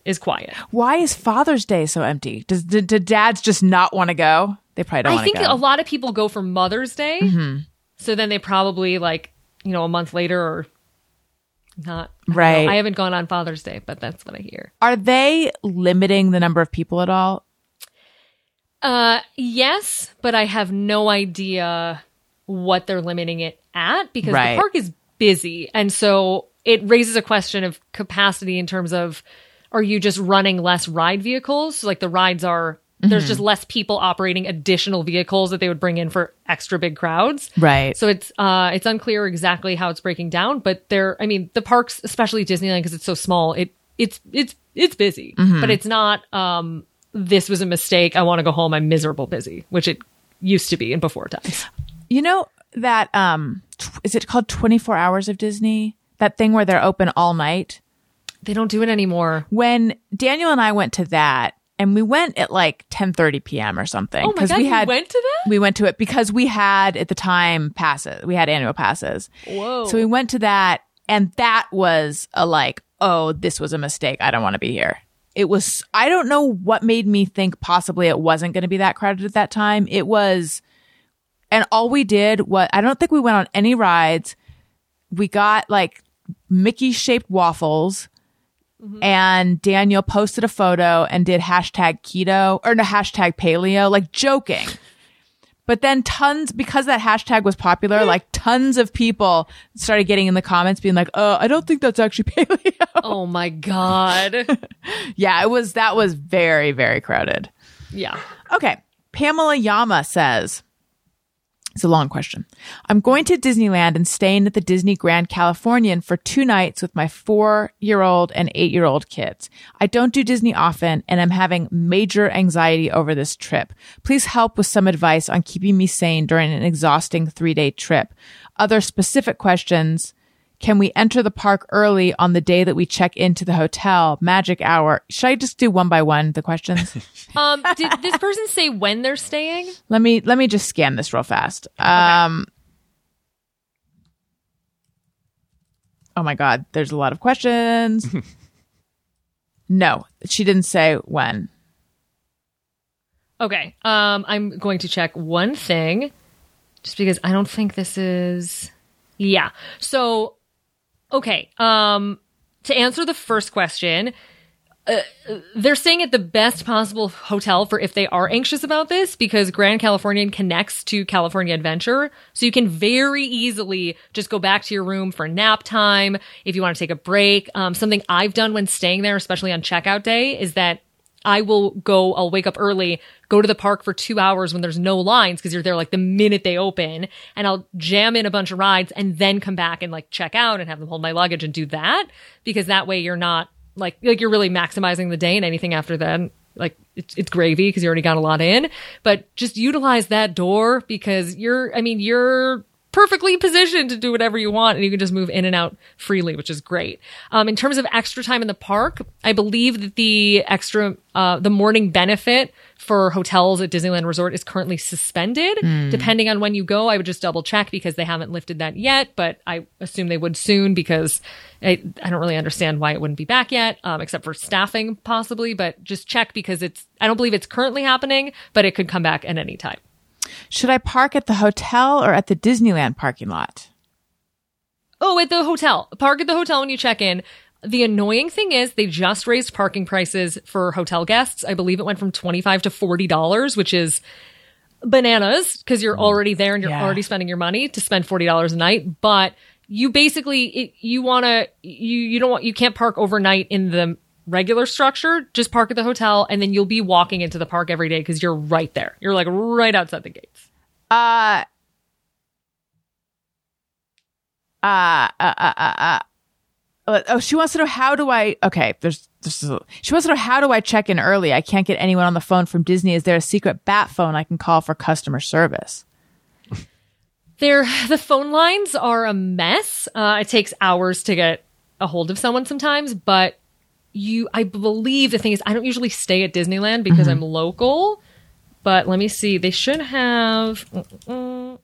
D: is quiet.
A: Why is Father's Day so empty? Does did, did dads just not want to go? They probably don't
D: I think a lot of people go for Mother's Day, so then they probably like you know a month later or not. I.
A: Right.
D: I haven't gone on Father's Day, but that's what I hear.
A: Are they limiting the number of people at all?
D: Uh, yes, but I have no idea what they're limiting it at because
A: Right.
D: the park is busy, and so it raises a question of capacity in terms of are you just running less ride vehicles? So, like the rides are. There's just less people operating additional vehicles that they would bring in for extra big crowds.
A: Right.
D: So it's uh it's unclear exactly how it's breaking down, but there I mean the parks, especially Disneyland because it's so small, it it's it's it's busy. But it's not um this was a mistake. I want to go home. I'm miserable busy, which it used to be in before times.
A: You know that um tw- is it called 24 hours of Disney? That thing where they're open all night?
D: They don't do it anymore.
A: When Daniel and I went to that and we went at like 10:30 p.m. or something
D: Oh my god,
A: we
D: you
A: had
D: went to that?
A: we went to it because we had at the time passes. We had annual passes.
D: Whoa.
A: So we went to that and that was a like, oh, this was a mistake. I don't want to be here. It was I don't know what made me think possibly it wasn't going to be that crowded at that time. It was and all we did was I don't think we went on any rides. We got like Mickey shaped waffles. Mm-hmm. And Daniel posted a photo and did hashtag keto or no hashtag paleo, like joking. But then tons, because that hashtag was popular, like tons of people started getting in the comments being like, oh, I don't think that's actually paleo.
D: oh my god.
A: yeah, it was, that was very, very crowded.
D: yeah.
A: Okay. Pamela Yama says, it's a long question. I'm going to Disneyland and staying at the Disney Grand Californian for two nights with my four year old and eight year old kids. I don't do Disney often and I'm having major anxiety over this trip. Please help with some advice on keeping me sane during an exhausting three day trip. Other specific questions. Can we enter the park early on the day that we check into the hotel? Magic hour. Should I just do one by one the questions?
D: Um did this person say when they're staying?
A: Let me let me just scan this real fast. Um Oh my god, there's a lot of questions. no, she didn't say when.
D: Okay. Um, I'm going to check one thing just because I don't think this is. Yeah. So, okay. Um, to answer the first question, uh, they're staying at the best possible hotel for if they are anxious about this because Grand Californian connects to California Adventure. So you can very easily just go back to your room for nap time if you want to take a break. Um, something I've done when staying there, especially on checkout day, is that I will go, I'll wake up early, go to the park for two hours when there's no lines because you're there like the minute they open and I'll jam in a bunch of rides and then come back and like check out and have them hold my luggage and do that because that way you're not like, like you're really maximizing the day and anything after that. Like it's, it's gravy because you already got a lot in, but just utilize that door because you're, I mean, you're perfectly positioned to do whatever you want and you can just move in and out freely, which is great. Um, in terms of extra time in the park, I believe that the extra, uh, the morning benefit for hotels at Disneyland Resort is currently suspended. Depending on when you go, I would just double check because they haven't lifted that yet, but I assume they would soon because I, I don't really understand why it wouldn't be back yet, um, except for staffing possibly, but just check because it's, I don't believe it's currently happening, but it could come back at any time.
A: Should I park at the hotel or at the Disneyland parking lot?
D: Oh, at the hotel. Park at the hotel when you check in. The annoying thing is they just raised parking prices for hotel guests. I believe it went from 25 to $40, which is bananas because you're already there and you're
A: Yeah.
D: already spending your money to spend forty dollars a night. But you basically it, you want to you you don't want you can't park overnight in the regular structure. Just park at the hotel, and then you'll be walking into the park every day because you're right there. You're like right outside the gates.
A: Uh, uh, uh, uh, uh, uh. Uh, Oh, she wants to know how do I? Okay, there's, there's. She wants to know how do I check in early? I can't get anyone on the phone from Disney. Is there a secret bat phone I can call for customer service?
D: There, the phone lines are a mess. Uh, it takes hours to get a hold of someone sometimes, but you, I believe the thing is, I don't usually stay at Disneyland because mm-hmm. I'm local. But let me see. They should have. Do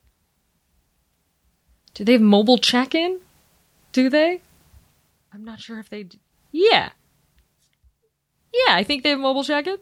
D: they have mobile check-in? Do they? I'm not sure if they. Do. Yeah. Yeah, I think they have mobile check-in.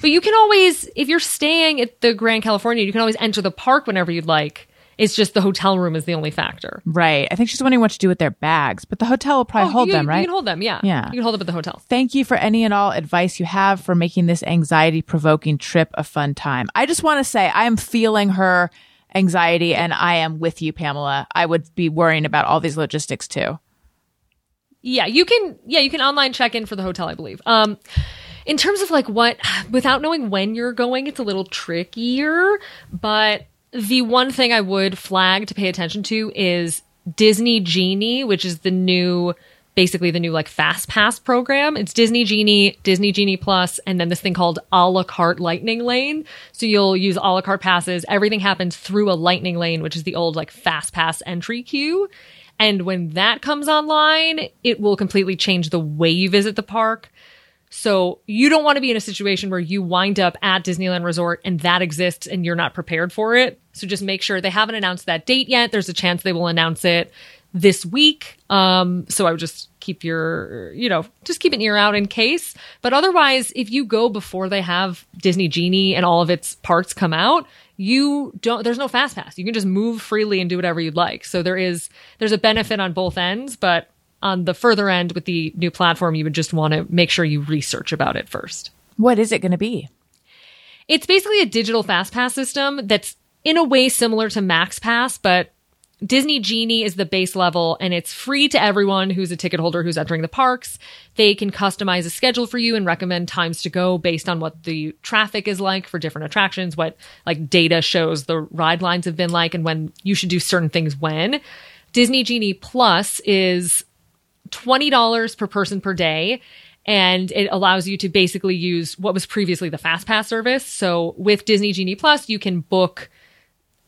D: But you can always, if you're staying at the Grand California, you can always enter the park whenever you'd like. It's just the hotel room is the only factor.
A: Right. I think she's wondering what to do with their bags, but the hotel will probably
D: Oh,
A: hold
D: you,
A: them, right?
D: You can hold them, yeah.
A: Yeah.
D: You can hold them at the hotel.
A: Thank you for any and all advice you have for making this anxiety provoking trip a fun time. I just want to say I am feeling her anxiety and I am with you, Pamela. I would be worrying about all these logistics too.
D: Yeah, you can. Yeah, you can online check in for the hotel, I believe. Um, in terms of like what, without knowing when you're going, it's a little trickier. But the one thing I would flag to pay attention to is Disney Genie, which is the new, basically the new like Fast Pass program. It's Disney Genie, Disney Genie Plus, and then this thing called a la carte Lightning Lane. So you'll use a la carte passes. Everything happens through a Lightning Lane, which is the old like Fast Pass entry queue. And when that comes online, it will completely change the way you visit the park. So you don't want to be in a situation where you wind up at Disneyland Resort and that exists and you're not prepared for it. So just make sure they haven't announced that date yet. There's a chance they will announce it this week. Um, so I would just keep your, you know, just keep an ear out in case. But otherwise, if you go before they have Disney Genie and all of its parts come out, you don't, there's no fast pass. You can just move freely and do whatever you'd like. So there is, there's a benefit on both ends, but on the further end with the new platform, you would just want to make sure you research about it first.
A: What is it going to be?
D: It's basically a digital fast pass system that's in a way similar to Max Pass, but Disney Genie is the base level and it's free to everyone who's a ticket holder who's entering the parks. They can customize a schedule for you and recommend times to go based on what the traffic is like for different attractions, what like data shows the ride lines have been like and when you should do certain things when. Disney Genie Plus is $20 per person per day. And it allows you to basically use what was previously the Fast Pass service. So with Disney Genie Plus, you can book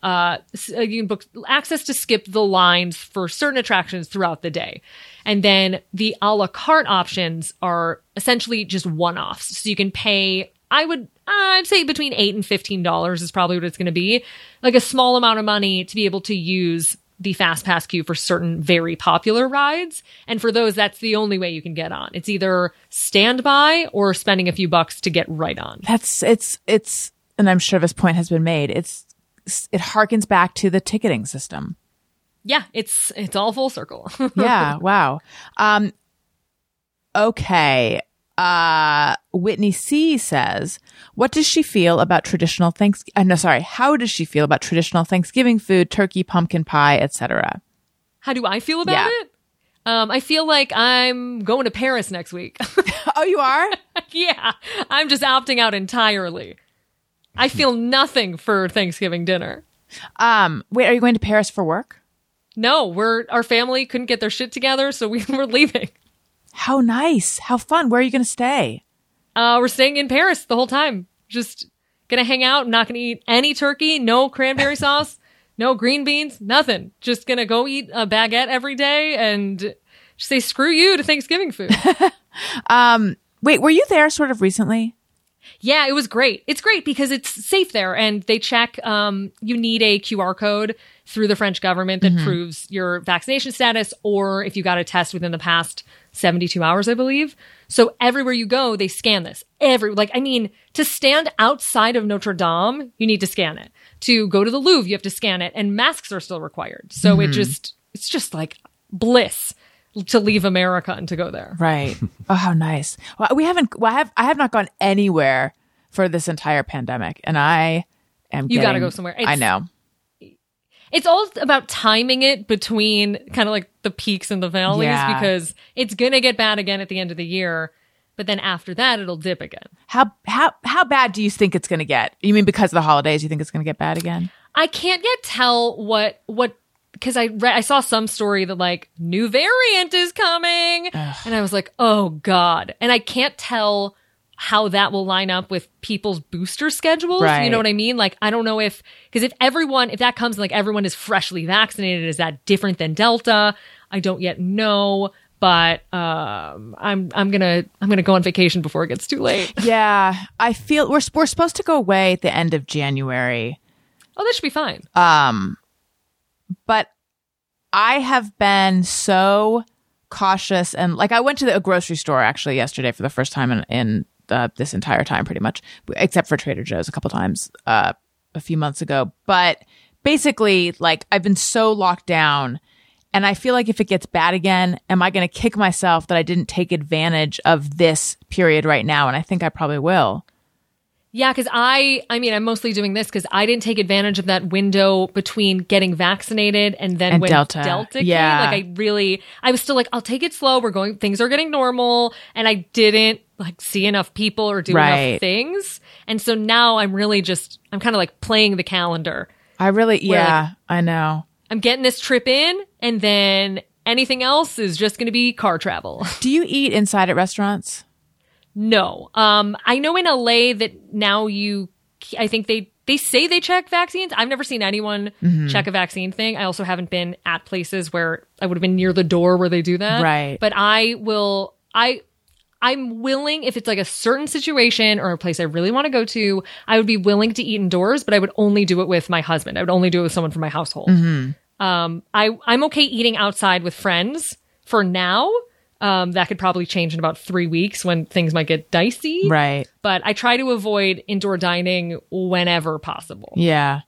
D: uh, uh, you can book access to skip the lines for certain attractions throughout the day. And then the a la carte options are essentially just one offs. So you can pay, I would, I'd say between eight and $15 is probably what it's going to be. Like a small amount of money to be able to use the fast pass queue for certain very popular rides. And for those, that's the only way you can get on. It's either standby or spending a few bucks to get right on.
A: That's it's it's and I'm sure this point has been made. It's it harkens back to the ticketing system.
D: Yeah, it's, it's all full circle.
A: Yeah, wow. Um okay. Uh Whitney C says, "What does she feel about traditional thanks uh, no sorry, how does she feel about traditional Thanksgiving food, turkey, pumpkin pie, etc.?"
D: How do I feel about
A: Yeah.
D: it? Um, I feel like I'm going to Paris next week.
A: Oh, you are?
D: yeah, I'm just opting out entirely. I feel nothing for Thanksgiving dinner.
A: um wait, are you going to Paris for work?
D: No, we're our family couldn't get their shit together, so we were leaving.
A: How nice. How fun. Where are you going to stay?
D: Uh, we're staying in Paris the whole time. Just gonna hang out. Not gonna eat any turkey. No cranberry sauce. No green beans. Nothing. Just gonna go eat a baguette every day and just say screw you to Thanksgiving food.
A: um, Wait, were you there sort of recently?
D: Yeah, it was great. It's great because it's safe there and they check um you need a QR code through the French government that proves your vaccination status or if you got a test within the past 72 hours, I believe. So everywhere you go, they scan this. Every like I mean, to stand outside of Notre Dame, you need to scan it. To go to the Louvre, you have to scan it and masks are still required. So it just it's just like bliss to leave America and to go there.
A: Right. oh, how nice. Well, we haven't. Well, I have. I have not gone anywhere for this entire pandemic, and I am.
D: You gotta go somewhere.
A: I know.
D: It's all about timing it between kind of like the peaks and the valleys
A: Yeah.
D: because it's going to get bad again at the end of the year. But then after that, it'll dip again.
A: How how how bad do you think it's going to get? You mean because of the holidays? You think it's going to get bad again?
D: I can't yet tell what what because I read I saw some story that like new variant is coming, and I was like, oh god, and I can't tell how that will line up with people's booster schedules.
A: Right.
D: You know what I mean? Like, I don't know if because if everyone if that comes and like everyone is freshly vaccinated, is that different than Delta? I don't yet know. But um, I'm I'm gonna I'm gonna go on vacation before it gets too late.
A: Yeah, I feel we're we're supposed to go away at the end of January.
D: Oh, that should be fine.
A: But I have been so cautious and like I went to the a grocery store actually yesterday for the first time in, in uh, this entire time, pretty much, except for Trader Joe's a couple times uh, a few months ago. But basically, like I've been so locked down. And I feel like if it gets bad again, am I going to kick myself that I didn't take advantage of this period right now? And I think I probably will.
D: Yeah, because I, I mean, I'm mostly doing this because I didn't take advantage of that window between getting vaccinated and then
A: And
D: when
A: Delta.
D: Delta,
A: Yeah.
D: came. Like, I really, I was still like, I'll take it slow. We're going, things are getting normal, and I didn't like see enough people or do
A: Right.
D: enough things, and so now I'm really just, I'm kind of like playing the calendar.
A: I really, yeah,
D: like-
A: I know.
D: I'm getting this trip in, and then anything else is just going to be car travel.
A: Do you eat inside at restaurants?
D: No. Um, I know in LA that now you, I think they, they say they check vaccines. I've never seen anyone
A: Mm-hmm.
D: check a vaccine thing. I also haven't been at places where I would have been near the door where they do that.
A: Right.
D: But I will, I, I'm willing if it's like a certain situation or a place I really want to go to, I would be willing to eat indoors, but I would only do it with my husband. I would only do it with someone from my household.
A: Mm-hmm.
D: Um, I, I'm okay eating outside with friends for now. Um, that could probably change in about three weeks when things might get dicey
A: Right.
D: but I try to avoid indoor dining whenever possible.
A: Yeah.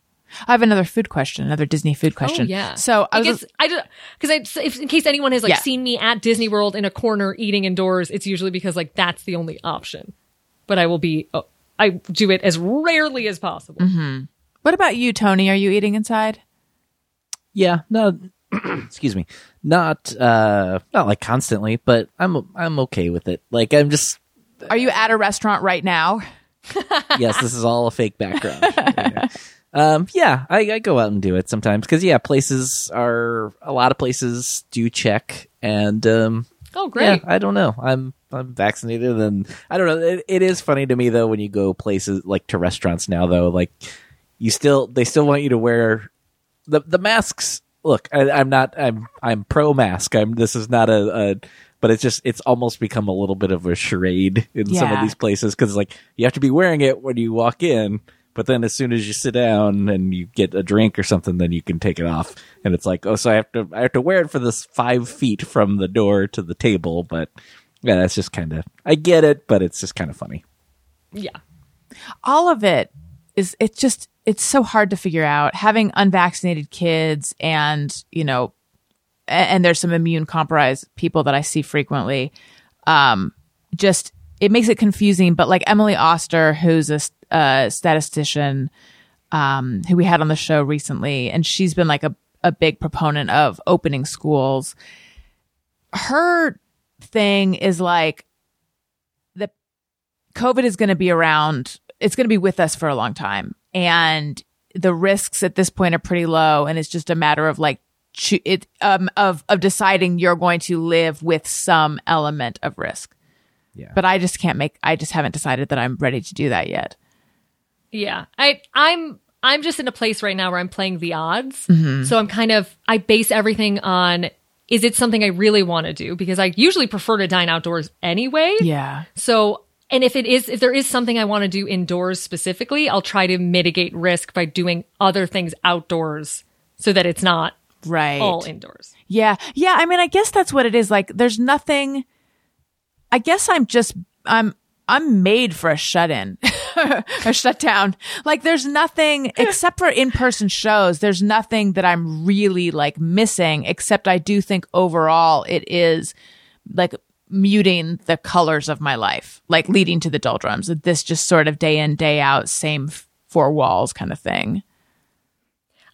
A: I have another food question, another Disney food question.
D: Oh yeah.
A: So I
D: I
A: was
D: guess I just because I if, in case anyone has like
A: Yeah.
D: seen me at Disney World in a corner eating indoors, it's usually because like that's the only option. But I will be oh, I do it as rarely as possible. Mm-hmm.
A: what about you, Tony? Are you eating inside?
C: Yeah, no, excuse me, not uh, not like constantly, but I'm I'm okay with it. Like I'm just
A: Are you at a restaurant right now?
C: yes, this is all a fake background. Yeah. Um, yeah, I, I go out and do it sometimes because yeah, places are a lot of places do check, and um,
D: Oh
C: yeah,
D: great.
C: I don't know. I'm I'm vaccinated, and I don't know. It, it is funny to me though when you go places like to restaurants now though, like you still they still want you to wear the the masks. Look, I, I'm not. I'm I'm pro mask. I'm. This is not a. a but it's just it's almost become a little bit of a charade in some of these places because like you have to be wearing it when you walk in, but then as soon as you sit down and you get a drink or something, then you can take it off, and it's like oh, so I have to I have to wear it for this five feet from the door to the table, but yeah, that's just kind of I get it, but it's just kind of funny.
D: yeah.
A: All of it is it's just it's so hard to figure out. Having unvaccinated kids and, you know, and there's some immune compromised people that I see frequently. Um just it makes it confusing, but like Emily Oster, who's a statistician, um, who we had on the show recently, and she's been like a, a big proponent of opening schools. Her thing is like the COVID is going to be around. It's going to be with us for a long time. And the risks at this point are pretty low. And it's just a matter of like, choo- it, um, of, of deciding you're going to live with some element of risk.
C: Yeah.
A: But I just can't make, I just haven't decided that I'm ready to do that yet.
D: Yeah. I I'm I'm just in a place right now where I'm playing the odds.
A: Mm-hmm.
D: So I'm kind of I base everything on is it something I really want to do because I usually prefer to dine outdoors anyway.
A: Yeah.
D: So and if it is if there is something I want to do indoors specifically, I'll try to mitigate risk by doing other things outdoors so that it's not
A: Right.
D: all indoors.
A: Yeah. Yeah. I mean, I guess that's what it is. Like, there's nothing, I guess I'm just, I'm, I'm made for a shut in, a shut down. Like, there's nothing except for in person shows. There's nothing that I'm really like missing, except I do think overall it is like muting the colors of my life, like leading to the doldrums. This just sort of day in, day out, same four walls kind of thing.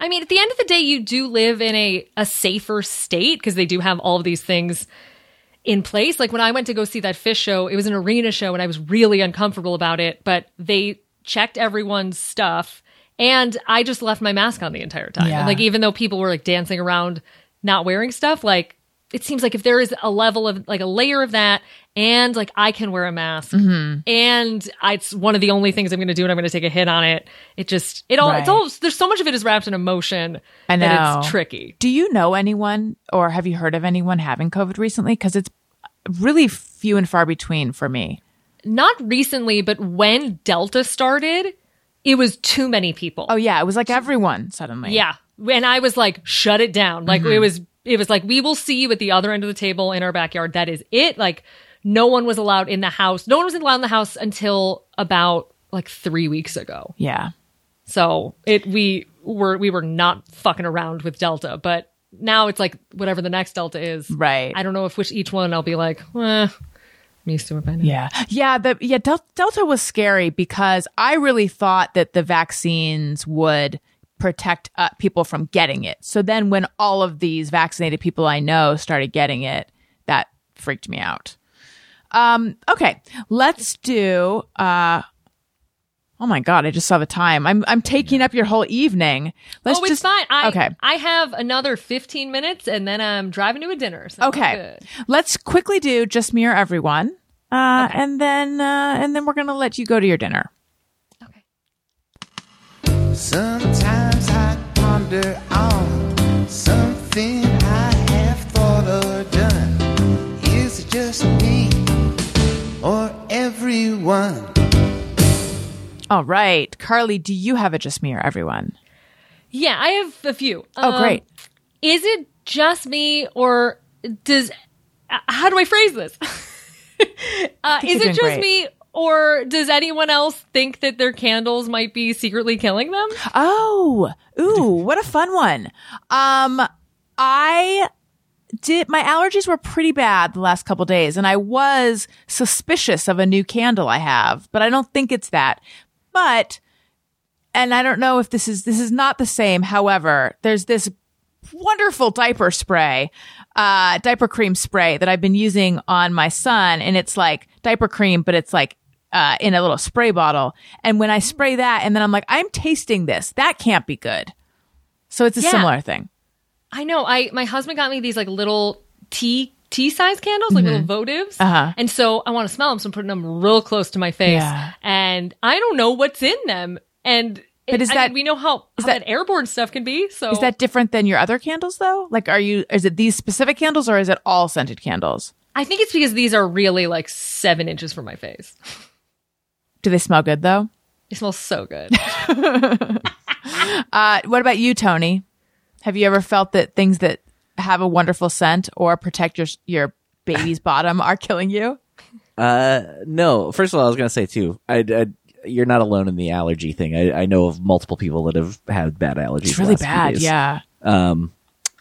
D: I mean, at the end of the day, you do live in a, a safer state because they do have all of these things in place. Like when I went to go see that Phish show, it was an arena show and I was really uncomfortable about it, but they checked everyone's stuff and I just left my mask on the entire time.
A: Yeah.
D: And like even though people were like dancing around not wearing stuff, like it seems like if there is a level of like a layer of that and like I can wear a mask
A: Mm-hmm.
D: and I, it's one of the only things I'm going to do and I'm going to take a hit on it. It just, it all, it's all, there's so much of it is wrapped in emotion
A: I
D: that
A: know.
D: it's tricky.
A: Do you know anyone or have you heard of anyone having COVID recently? Because it's really few and far between for me.
D: Not recently, but when Delta started, it was too many people.
A: Oh, yeah. It was like everyone suddenly.
D: yeah. And I was like, shut it down. Like
A: Mm-hmm.
D: it was, it was like, we will see you at the other end of the table in our backyard. That is it. Like no one was allowed in the house. No one was allowed in the house until about like three weeks ago.
A: Yeah.
D: So it, we were, we were not fucking around with Delta, but now it's like whatever the next Delta is.
A: Right.
D: I don't know if which each one I'll be like, eh, I'm used to it by now.
A: Yeah. Yeah. The, yeah. Del- Delta was scary because I really thought that the vaccines would protect uh, people from getting it. So then when all of these vaccinated people I know started getting it, that freaked me out. Um, okay. Let's do, uh, Oh my god! I just saw the time. I'm I'm taking up your whole evening. Let's
D: oh, it's
A: just
D: fine. I,
A: okay.
D: I have another 15 minutes and then I'm driving to a dinner. So
A: Okay. Let's quickly do just me or everyone. Uh, and then, uh, and then we're going to let you go to your dinner.
D: Okay.
E: Sometimes I ponder on something I have thought or done. Is it just me or everyone?
A: All right. Carlye, do you have a just me or everyone?
D: Yeah, I have a few.
A: Oh,
D: Um,
A: great.
D: Is it just me or does, uh, how do I phrase this? uh, is it just
A: great.
D: me or does anyone else think that their candles might be secretly killing them?
A: Oh, ooh, what a fun one. Um, I did, my allergies were pretty bad the last couple days and I was suspicious of a new candle I have, but I don't think it's that. But, and I don't know if this is, this is not the same. However, there's this wonderful diaper spray, uh, diaper cream spray that I've been using on my son. And it's like diaper cream, but it's like, uh, in a little spray bottle. And when I spray that and then I'm like, I'm tasting this, that can't be good. So it's a
D: Yeah.
A: similar thing.
D: I know. I my husband got me these like little tea tea size candles, like little votives.
A: Uh-huh.
D: And so I want to smell them, so I'm putting them real close to my face.
A: Yeah.
D: And I don't know what's in them. And
A: But is
D: I
A: that-
D: mean, we know how,
A: is
D: how
A: that-
D: that, airborne stuff can be. So
A: Is that different than your other candles though? Like, are you, is it these specific candles or is it all scented candles?
D: I think it's because these are really like seven inches from my face.
A: Do they smell good though?
D: They smell so good.
A: Uh, what about you, Tony? Have you ever felt that things that have a wonderful scent or protect your your baby's bottom are killing you?
C: Uh, no. First of all, I was gonna say too. I, I you're not alone in the allergy thing. I, I know of multiple people that have had bad allergies.
A: It's really bad. Yeah.
C: Um,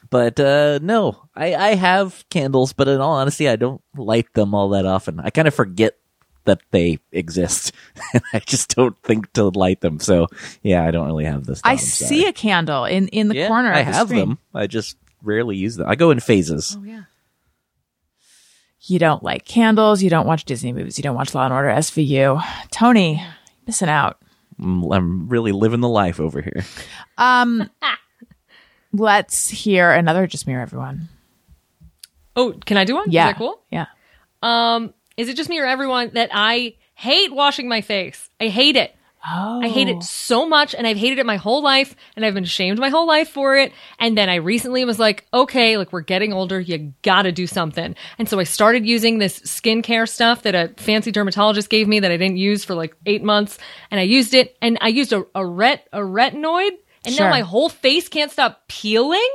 C: but uh, no, I I have candles, but in all honesty, I don't light them all that often. I kind of forget that they exist, I just don't think to light them. So yeah, I don't really have this.
A: I
C: thought, I'm
A: see a candle in in the
C: Yeah,
A: corner.
C: I
A: of the
C: have
A: screen.
C: them. I just rarely use them. I go in phases.
D: oh yeah.
A: You don't like candles. You don't watch Disney movies. You don't watch Law and Order SVU. Tony, missing out.
C: I'm, I'm really living the life over here.
A: Um, Let's hear another just mirror everyone.
D: Oh, can I do one?
A: Yeah.
D: Is that cool?
A: Yeah.
D: Um, is it just me or everyone that I hate washing my face? I hate it.
A: Oh.
D: I hate it oh. so much and I've hated it my whole life and I've been shamed my whole life for it. And then I recently was like, okay, like we're getting older. You gotta do something. And so I started using this skincare stuff that a fancy dermatologist gave me that I didn't use for like eight months. And I used it and I used a, a ret, a retinoid and
A: Sure.
D: now my whole face can't stop peeling.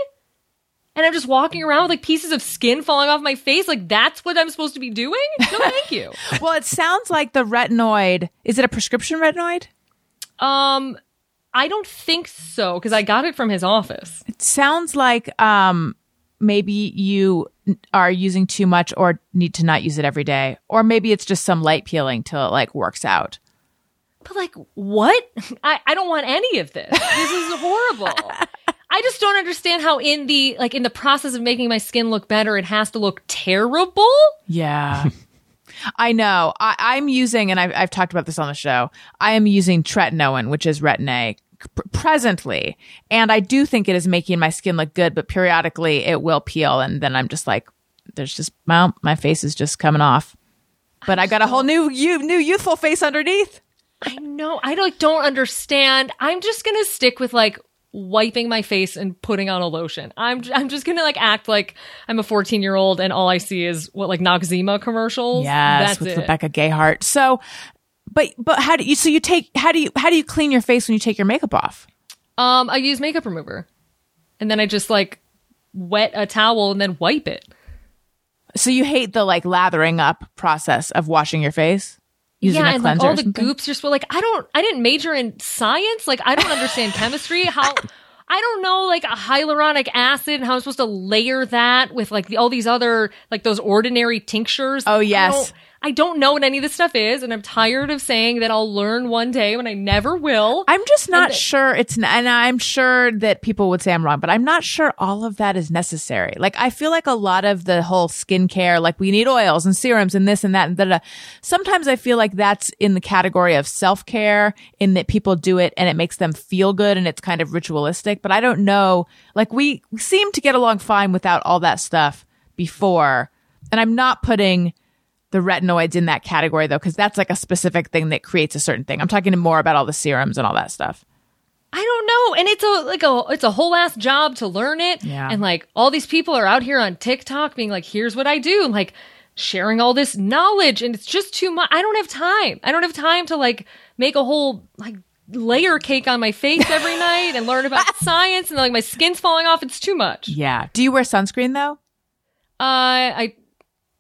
D: And I'm just walking around with like pieces of skin falling off my face. Like that's what I'm supposed to be doing? No, thank you.
A: Well, it sounds like the retinoid. Is it a prescription retinoid?
D: Um, I don't think so because I got it from his office.
A: It sounds like um maybe you are using too much or need to not use it every day. Or maybe it's just some light peeling till it like works out.
D: But like, what? I, I don't want any of this. This is horrible. I just don't understand how in the like in the process of making my skin look better, it has to look terrible.
A: Yeah. I know. I, I'm using, and I've, I've talked about this on the show. I am using tretinoin, which is Retin A, p- presently, and I do think it is making my skin look good. But periodically, it will peel, and then I'm just like, "There's just well, my face is just coming off." But I got a whole new, you, new youthful face underneath.
D: I know. I like don't understand. I'm just gonna stick with like wiping my face and putting on a lotion. I'm I'm just gonna like act like I'm a 14 year old and all I see is what like Noxzema commercials.
A: Yes,
D: That's
A: with
D: it.
A: Rebecca Gayheart. So, but but how do you? So you take how do you how do you clean your face when you take your makeup off?
D: Um, I use makeup remover, and then I just like wet a towel and then wipe it.
A: So you hate the like lathering up process of washing your face using
D: yeah,
A: a
D: and like all the goops still like I don't I didn't major in science. Like I don't understand chemistry. How I don't know like a hyaluronic acid and how I'm supposed to layer that with like the, all these other like those ordinary tinctures.
A: Oh, yes.
D: I don't know what any of this stuff is, and I'm tired of saying that I'll learn one day when I never will.
A: I'm just not
D: And-
A: sure it's, n- and I'm sure that people would say I'm wrong, but I'm not sure all of that is necessary. Like, I feel like a lot of the whole skincare, like we need oils and serums and this and that and da da. da. Sometimes I feel like that's in the category of self care in that people do it and it makes them feel good and it's kind of ritualistic. But I don't know, like we seem to get along fine without all that stuff before. And I'm not putting the retinoids in that category though, because that's like a specific thing that creates a certain thing. I'm talking more about all the serums and all that stuff.
D: I don't know. And it's a like a it's a whole ass job to learn it.
A: Yeah.
D: And like all these people are out here on TikTok being like, here's what I do, and like sharing all this knowledge, and it's just too much. I don't have time. I don't have time to like make a whole like layer cake on my face every night and learn about science and like my skin's falling off. It's too much. Uh,
A: Yeah. Do you wear sunscreen though?
D: I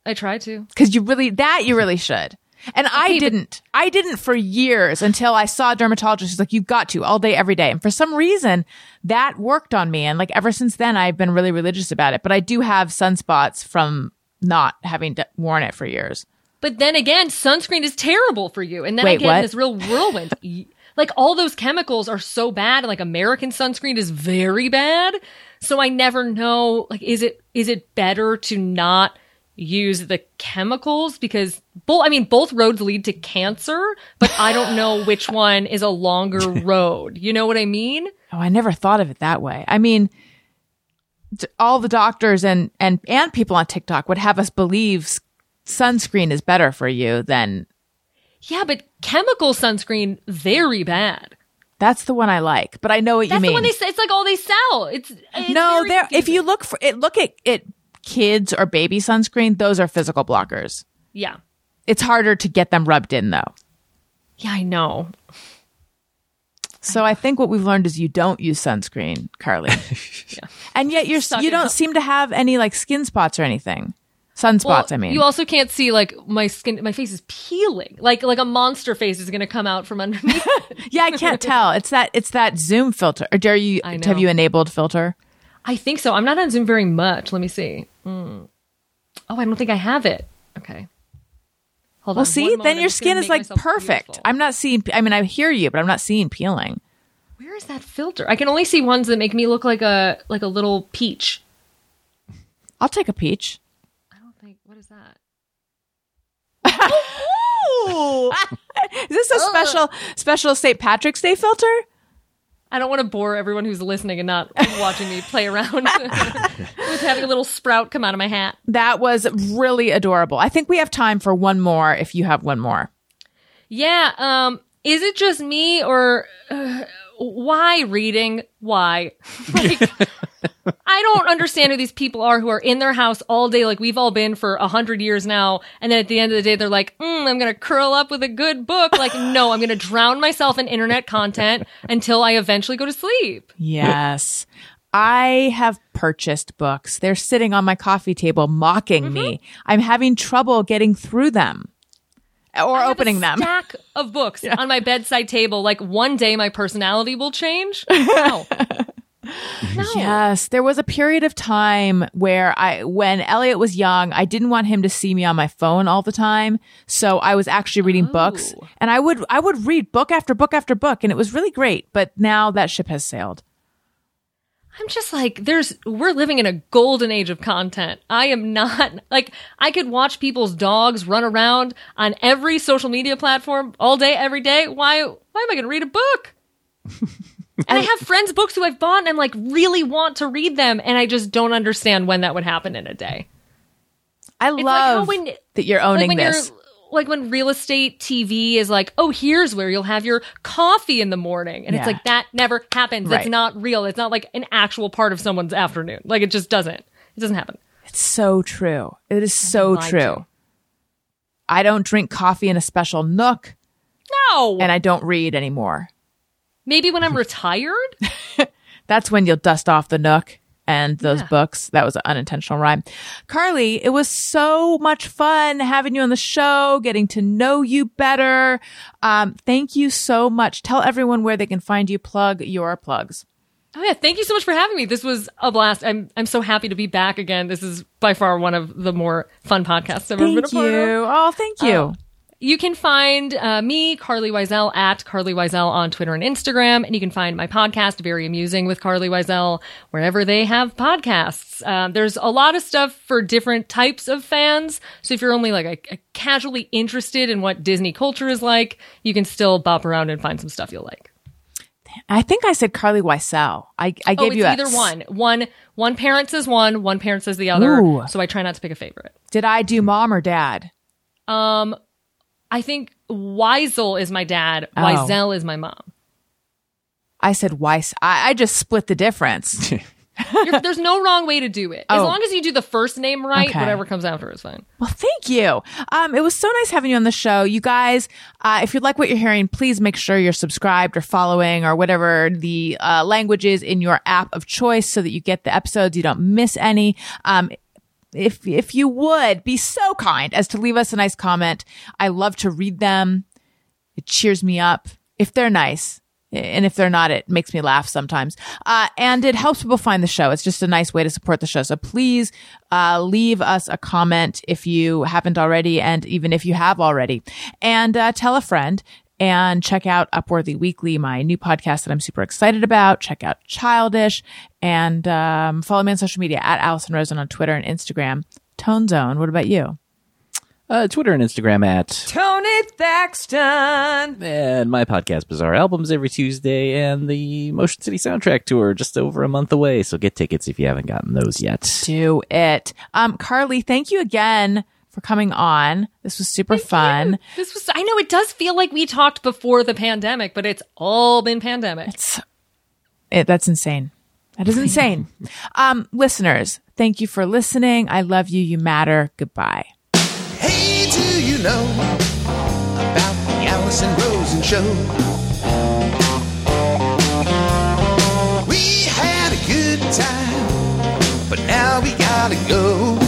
D: I try to.
A: Because you really that you really should. And I
D: Okay, but-
A: didn't. I didn't for years until I saw a dermatologist who's like, you've got to all day, every day. And for some reason, that worked on me. And like ever since then, I've been really religious about it. But I do have sunspots from not having d- worn it for years.
D: But then again, sunscreen is terrible for you. And then I
A: Wait,
D: get
A: what?
D: this real whirlwind. Like all those chemicals are so bad. and, Like American sunscreen is very bad. So I never know, like, is it, is it better to not use the chemicals? Because both, I mean, both roads lead to cancer, but I don't know which one is a longer road. You know what I mean?
A: Oh, I never thought of it that way. I mean, all the doctors and and and people on TikTok would have us believe sunscreen is better for you than
D: Yeah, but chemical sunscreen, very bad.
A: that's the one I like. But I know what
D: That's
A: you mean.
D: the one they say. It's like all they sell. It's, it's
A: no, there. If you look for it, look at it. Kids or baby sunscreen; those are physical blockers.
D: yeah.
A: It's harder to get them rubbed in, though.
D: Yeah, I know.
A: So I think what we've learned is you don't use sunscreen, Carlye. yeah. And yet you're
D: Suck
A: you don't
D: up.
A: seem to have any like skin spots or anything. Sunspots,
D: Well,
A: I mean.
D: you also can't see like my skin. My face is peeling. Like like a monster face is going to come out from underneath.
A: yeah, I can't tell. It's that it's that Zoom filter. Or dare you
D: I know.
A: have you enabled filter?
D: I think so. I'm not on Zoom very much. Let me see. Mm. Oh, I don't think I have it. Okay. Hold
A: Well,
D: on.
A: see, then your
D: I'm just gonna
A: skin is like perfect.
D: beautiful.
A: I'm not seeing. I mean, I hear you, but I'm not seeing peeling.
D: Where is that filter? I can only see ones that make me look like a like a little peach.
A: I'll take a peach.
D: I don't think. What is that?
A: Is this a special special St. Patrick's Day filter?
D: I don't want to bore everyone who's listening and not watching me play around with having a little sprout come out of my hat.
A: That was really adorable. I think we have time for one more if you have one more.
D: Yeah. Um. Is it just me or uh, why reading? Why? Like, I don't understand who these people are who are in their house all day, like we've all been for a hundred years now. And then at the end of the day, they're like, mm, "I'm gonna curl up with a good book." Like, no, I'm gonna drown myself in internet content until I eventually go to sleep.
A: Yes. I have purchased books. They're sitting on my coffee table mocking me. I'm having trouble getting through them or
D: I have
A: opening
D: a
A: them.
D: Stack of books on my bedside table. Like one day, my personality will change. No.
A: Yes, there was a period of time where I, when Elliot was young, I didn't want him to see me on my phone all the time. So I was actually reading books oh. and I would, I would read book after book after book and it was really great. But now that ship has sailed.
D: I'm just like, there's, we're living in a golden age of content. I am not, like, I could watch people's dogs run around on every social media platform all day, every day. Why, why am I going to read a book? and I have friends' books who I've bought and I'm like, really want to read them. And I just don't understand when that would happen in a day.
A: I
D: It's like
A: love
D: when-
A: that you're
D: like
A: owning
D: when
A: this.
D: you're like when real estate TV is like, oh, here's where you'll have your coffee in the morning, and
A: Yeah.
D: it's like that never happens.
A: Right.
D: It's not real. It's not like an actual part of someone's afternoon. Like it just doesn't. It doesn't happen.
A: It's so true. It is so true.
D: to.
A: I don't drink coffee in a special nook
D: No.
A: and I don't read anymore.
D: Maybe when I'm retired.
A: That's when you'll dust off the nook and those
D: Yeah.
A: books. That was an unintentional rhyme. Carlye, it was so much fun having you on the show, getting to know you better. Um, thank you so much. Tell everyone where they can find you. Plug your plugs.
D: Oh yeah, thank you so much for having me. This was a blast. I'm I'm so happy to be back again. This is by far one of the more fun podcasts I've ever been a
A: Thank
D: part of.
A: you. Oh, thank you.
D: Oh. You can find uh, me, Carlye Wisel, at Carlye Wisel on Twitter and Instagram. And you can find my podcast, Very Amusing with Carlye Wisel, wherever they have podcasts. Um, there's a lot of stuff for different types of fans. So if you're only like a, a casually interested in what Disney culture is like, you can still bop around and find some stuff you'll like.
A: I think I said Carlye Wisel. I, I
D: Oh,
A: gave
D: it's
A: you a-
D: either one. One one parent says one, one parent says the other.
A: Ooh.
D: So I try not to pick a favorite.
A: Did I do mom or dad?
D: Um, I think Weisel is my dad.
A: Oh.
D: Wiesel is my mom.
A: I said Weiss. I, I just split the difference.
D: You're, there's no wrong way to do it. As
A: Oh.
D: long as you do the first name right,
A: Okay.
D: whatever comes after is fine.
A: Well, thank you. Um, it was so nice having you on the show. You guys, uh, if you like what you're hearing, please make sure you're subscribed or following or whatever the uh, language is in your app of choice so that you get the episodes, you don't miss any. Um, if if you would be so kind as to leave us a nice comment, I love to read them. It cheers me up if they're nice. And if they're not, it makes me laugh sometimes. Uh, and it helps people find the show. It's just a nice way to support the show. So please, uh, leave us a comment if you haven't already. And even if you have already and, uh, tell a friend and check out Upworthy Weekly, my new podcast that I'm super excited about. Check out Childish and, um, follow me on social media at Alison Rosen on Twitter and Instagram. Tone Zone. What about you?
C: Uh, Twitter and Instagram at
G: Tony Thaxton.
C: and my podcast Bizarre Albums every Tuesday and the Motion City Soundtrack Tour just over a month away. So get tickets if you haven't gotten those yet.
A: do it. Um, Carly, thank you again for coming on. This was super fun.
D: This was, I know it does feel like we talked before the pandemic, but it's all been pandemic.
A: It, that's insane. That is insane. um, listeners, thank you for listening. I love you. You matter. Goodbye.
E: Hey, do you know about the Alison Rosen show? We had a good time, but now we gotta go.